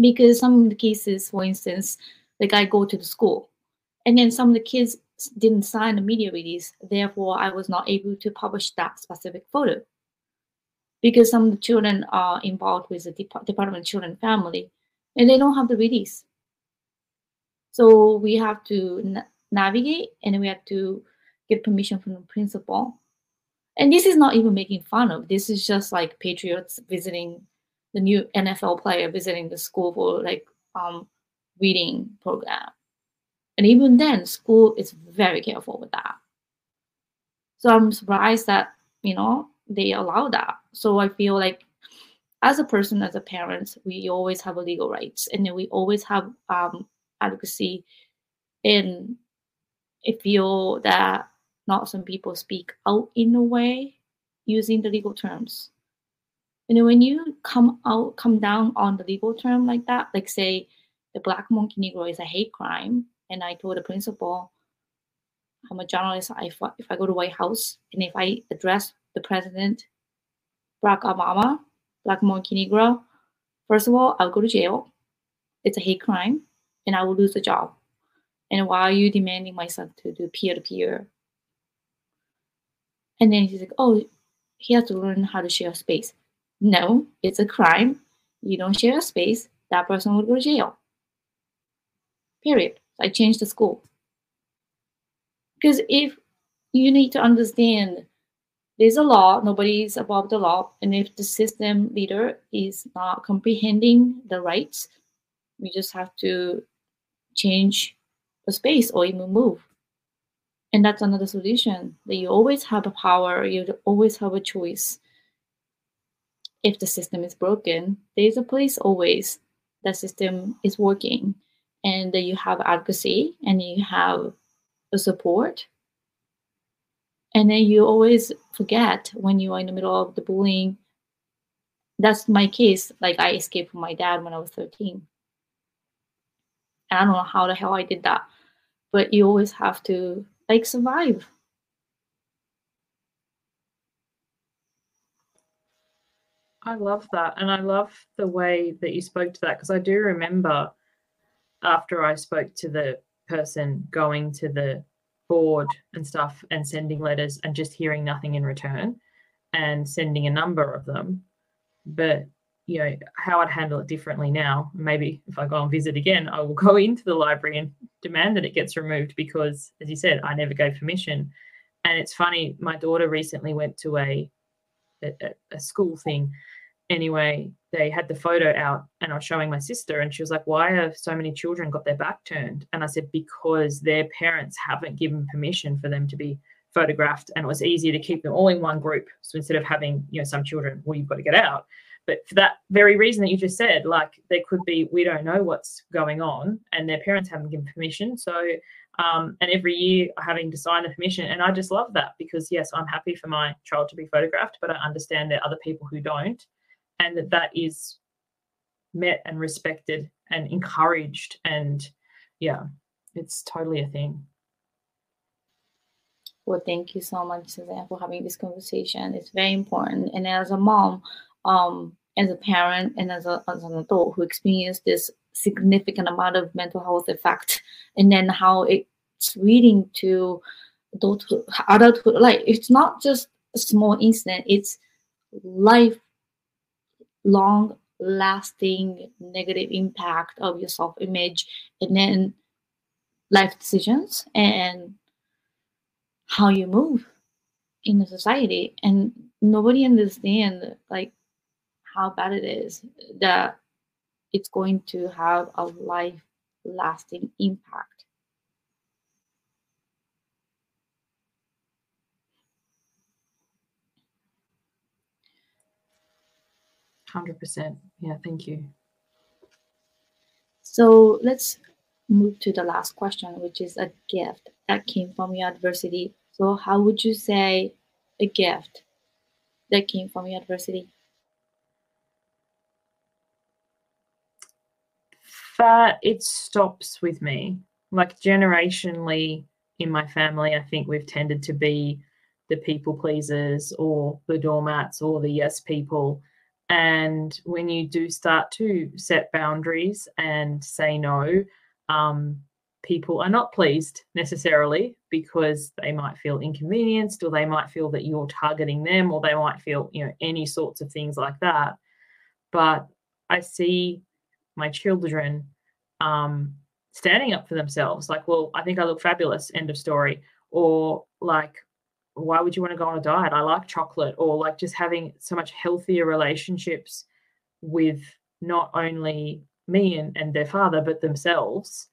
Because some of the cases, for instance, like I go to the school and then some of the kids didn't sign the media release, therefore I was not able to publish that specific photo. Because some of the children are involved with the Department of Children and Family and they don't have the release. So we have to na- navigate and we have to get permission from the principal. And this is not even making fun of. This is just like patriots visiting the new NFL player visiting the school for like um reading program. And even then, school is very careful with that. So I'm surprised that, you know, they allow that. So I feel like as a person, as a parent, we always have a legal rights and we always have um, advocacy. And I feel that not some people speak out in a way using the legal terms. And when you come out, come down on the legal term like that, like say the Black Monkey Negro is a hate crime, and I told the principal, I'm a journalist. If, if I go to White House and if I address the president, Barack Obama, Black Monkey Negro, first of all, I'll go to jail. It's a hate crime, and I will lose the job. And why are you demanding my son to do peer to peer and then he's like, oh, he has to learn how to share space. No, it's a crime. You don't share a space, that person would go to jail. Period. I changed the school. Because if you need to understand there's a law, nobody is above the law, and if the system leader is not comprehending the rights, we just have to change the space or even move. And that's another solution that you always have a power you always have a choice. If the system is broken there's a place always that system is working and that you have advocacy and you have the support. And then you always forget when you are in the middle of the bullying. That's my case like i escaped from my dad when i was 13 and i don't know how the hell i did that but you always have to like survive. I love that. And I love the way that you spoke to that because I do remember after I spoke to the person going to the board and stuff and sending letters and just hearing nothing in return and sending a number of them. But you know how I'd handle it differently now. Maybe if I go and visit again, I will go into the library and demand that it gets removed because, as you said, I never gave permission. And it's funny, my daughter recently went to a a, a school thing. Anyway, they had the photo out, and I was showing my sister, and she was like, "Why have so many children got their back turned?" And I said, "Because their parents haven't given permission for them to be." photographed and it was easier to keep them all in one group so instead of having you know some children well you've got to get out but for that very reason that you just said, like there could be, we don't know what's going on, and their parents haven't given permission. So, um, and every year having to sign the permission. And I just love that because, yes, I'm happy for my child to be photographed, but I understand there are other people who don't, and that that is met and respected and encouraged. And yeah, it's totally a thing. Well, thank you so much, Suzanne, for having this conversation. It's very important. And as a mom, um, as a parent and as, a, as an adult who experienced this significant amount of mental health effect and then how it's leading to adulthood adulthood. Like it's not just a small incident it's life long lasting negative impact of your self-image and then life decisions and how you move in the society. And nobody understands like how bad it is that it's going to have a life lasting impact. Hundred percent. Yeah, thank you. So let's move to the last question, which is a gift that came from your adversity. So, how would you say a gift that came from your adversity? That it stops with me. Like generationally in my family, I think we've tended to be the people pleasers or the doormats or the yes people. And when you do start to set boundaries and say no, um, people are not pleased necessarily because they might feel inconvenienced or they might feel that you're targeting them or they might feel, you know, any sorts of things like that. But I see my children um, standing up for themselves. Like, well, I think I look fabulous. End of story. Or like, why would you want to go on a diet? I like chocolate. Or like just having so much healthier relationships with not only me and, and their father, but themselves.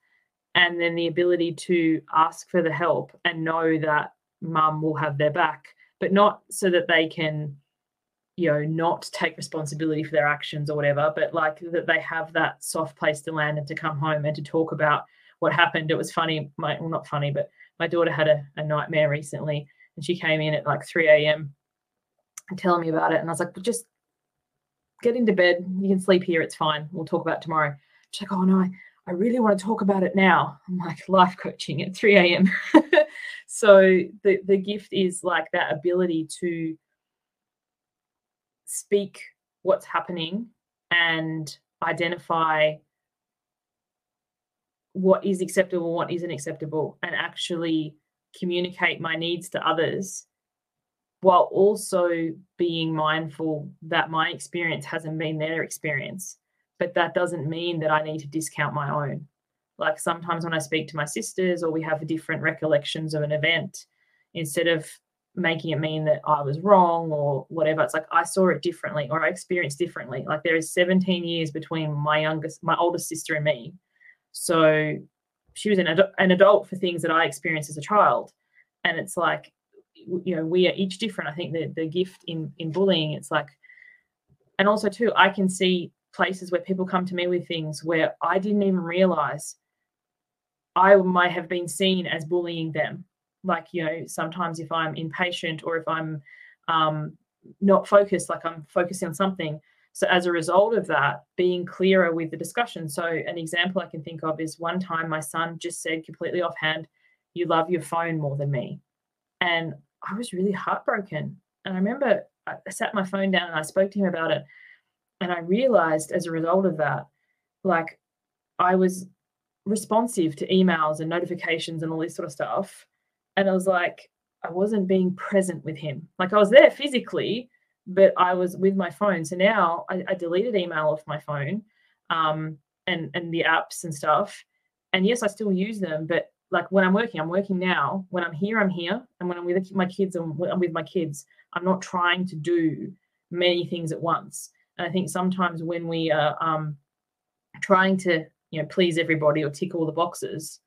And then the ability to ask for the help and know that mum will have their back, but not so that they can you know not take responsibility for their actions or whatever but like that they have that soft place to land and to come home and to talk about what happened. It was funny my well not funny but my daughter had a, a nightmare recently and she came in at like 3 a.m and telling me about it and i was like well, just get into bed. You can sleep here. It's fine. We'll talk about tomorrow. She's like oh no I, I really want to talk about it now. I'm like life coaching at 3 a.m so the the gift is like that ability to speak what's happening and identify what is acceptable, what isn't acceptable, and actually communicate my needs to others while also being mindful that my experience hasn't been their experience. But that doesn't mean that I need to discount my own. Like sometimes when I speak to my sisters or we have different recollections of an event, instead of making it mean that I was wrong or whatever. It's like I saw it differently or I experienced differently. Like there is 17 years between my youngest, my oldest sister and me. So she was an, ad- an adult for things that I experienced as a child. And it's like, you know, we are each different. I think the, the gift in, in bullying, it's like, and also too, I can see places where people come to me with things where I didn't even realize I might have been seen as bullying them like you know sometimes if i'm impatient or if i'm um, not focused like i'm focusing on something. So as a result of that being clearer with the discussion. So an example i can think of is one time my son just said completely offhand you love your phone more than me. And i was really heartbroken. And i remember i sat my phone down and i spoke to him about it. And i realized as a result of that like i was responsive to emails and notifications and all this sort of stuff and I was like, I wasn't being present with him. Like I was there physically, but I was with my phone. So now I, I deleted email off my phone, um, and and the apps and stuff. And yes, I still use them, but like when I'm working, I'm working now. When I'm here, I'm here, and when I'm with my kids, I'm, I'm with my kids. I'm not trying to do many things at once. And I think sometimes when we are um, trying to, you know, please everybody or tick all the boxes,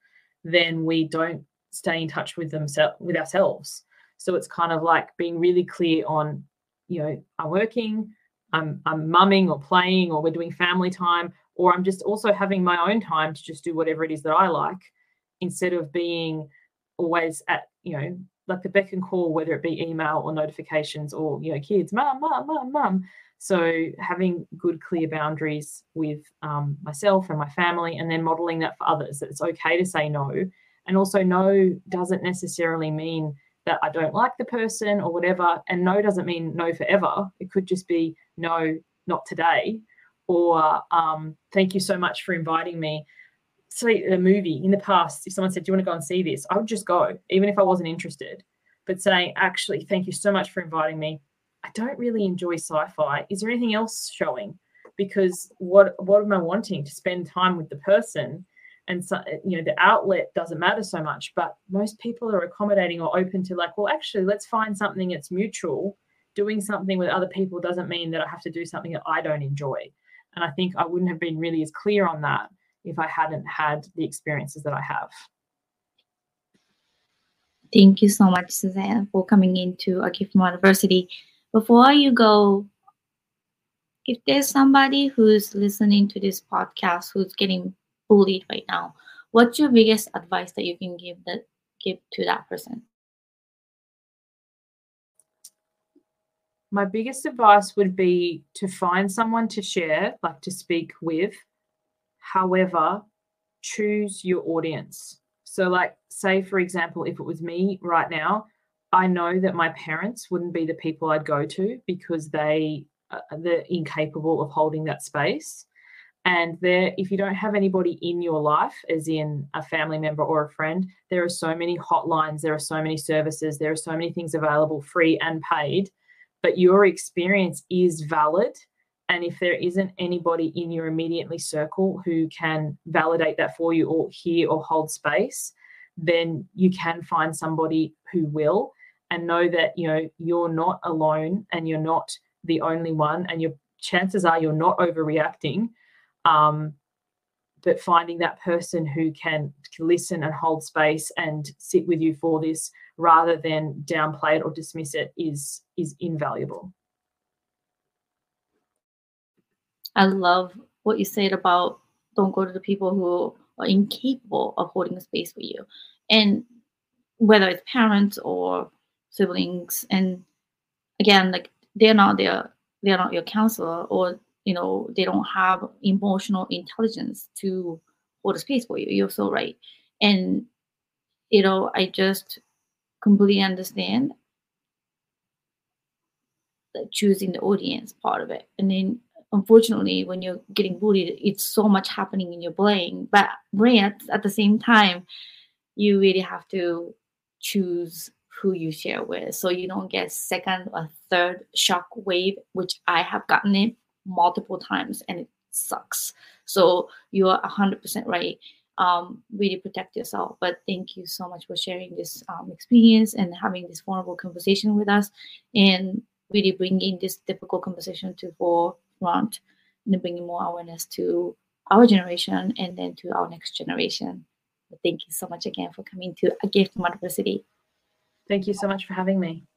then we don't stay in touch with themselves with ourselves so it's kind of like being really clear on you know i'm working I'm, I'm mumming or playing or we're doing family time or I'm just also having my own time to just do whatever it is that I like instead of being always at, you know, like the beck and call, whether it be email or notifications or, you know, kids, mum, mum, mum, mum. So having good, clear boundaries with um, myself and my family, and then modeling that for others that it's okay to say no. And also, no doesn't necessarily mean that I don't like the person or whatever. And no doesn't mean no forever. It could just be no, not today, or um, thank you so much for inviting me. See a movie in the past, if someone said, Do you want to go and see this? I would just go, even if I wasn't interested. But saying, Actually, thank you so much for inviting me. I don't really enjoy sci-fi. Is there anything else showing? Because what what am I wanting to spend time with the person? And so, you know, the outlet doesn't matter so much, but most people are accommodating or open to like, well, actually, let's find something that's mutual. Doing something with other people doesn't mean that I have to do something that I don't enjoy. And I think I wouldn't have been really as clear on that if I hadn't had the experiences that I have. Thank you so much, Suzanne, for coming into a gift from adversity before you go, if there's somebody who's listening to this podcast who's getting bullied right now, what's your biggest advice that you can give that give to that person? My biggest advice would be to find someone to share, like to speak with. However, choose your audience. So, like, say, for example, if it was me right now, I know that my parents wouldn't be the people I'd go to because they uh, they're incapable of holding that space. And there, if you don't have anybody in your life, as in a family member or a friend, there are so many hotlines, there are so many services, there are so many things available, free and paid. But your experience is valid. And if there isn't anybody in your immediately circle who can validate that for you or hear or hold space, then you can find somebody who will and know that you know you're not alone and you're not the only one and your chances are you're not overreacting um, but finding that person who can listen and hold space and sit with you for this rather than downplay it or dismiss it is is invaluable. I love what you said about don't go to the people who are incapable of holding a space for you. And whether it's parents or siblings and again like they're not their they're not your counselor or you know they don't have emotional intelligence to hold a space for you. You're so right. And you know i just completely understand the choosing the audience part of it. And then unfortunately when you're getting bullied it's so much happening in your brain. But brain at, at the same time you really have to choose who you share with. So you don't get second or third shock wave which i have gotten it multiple times and it sucks. So you are 100% right. Um, really protect yourself but thank you so much for sharing this um, experience and having this vulnerable conversation with us and really bringing this difficult conversation to forefront and bringing more awareness to our generation and then to our next generation. Thank you so much again for coming to a gift from adversity. Thank you so much for having me.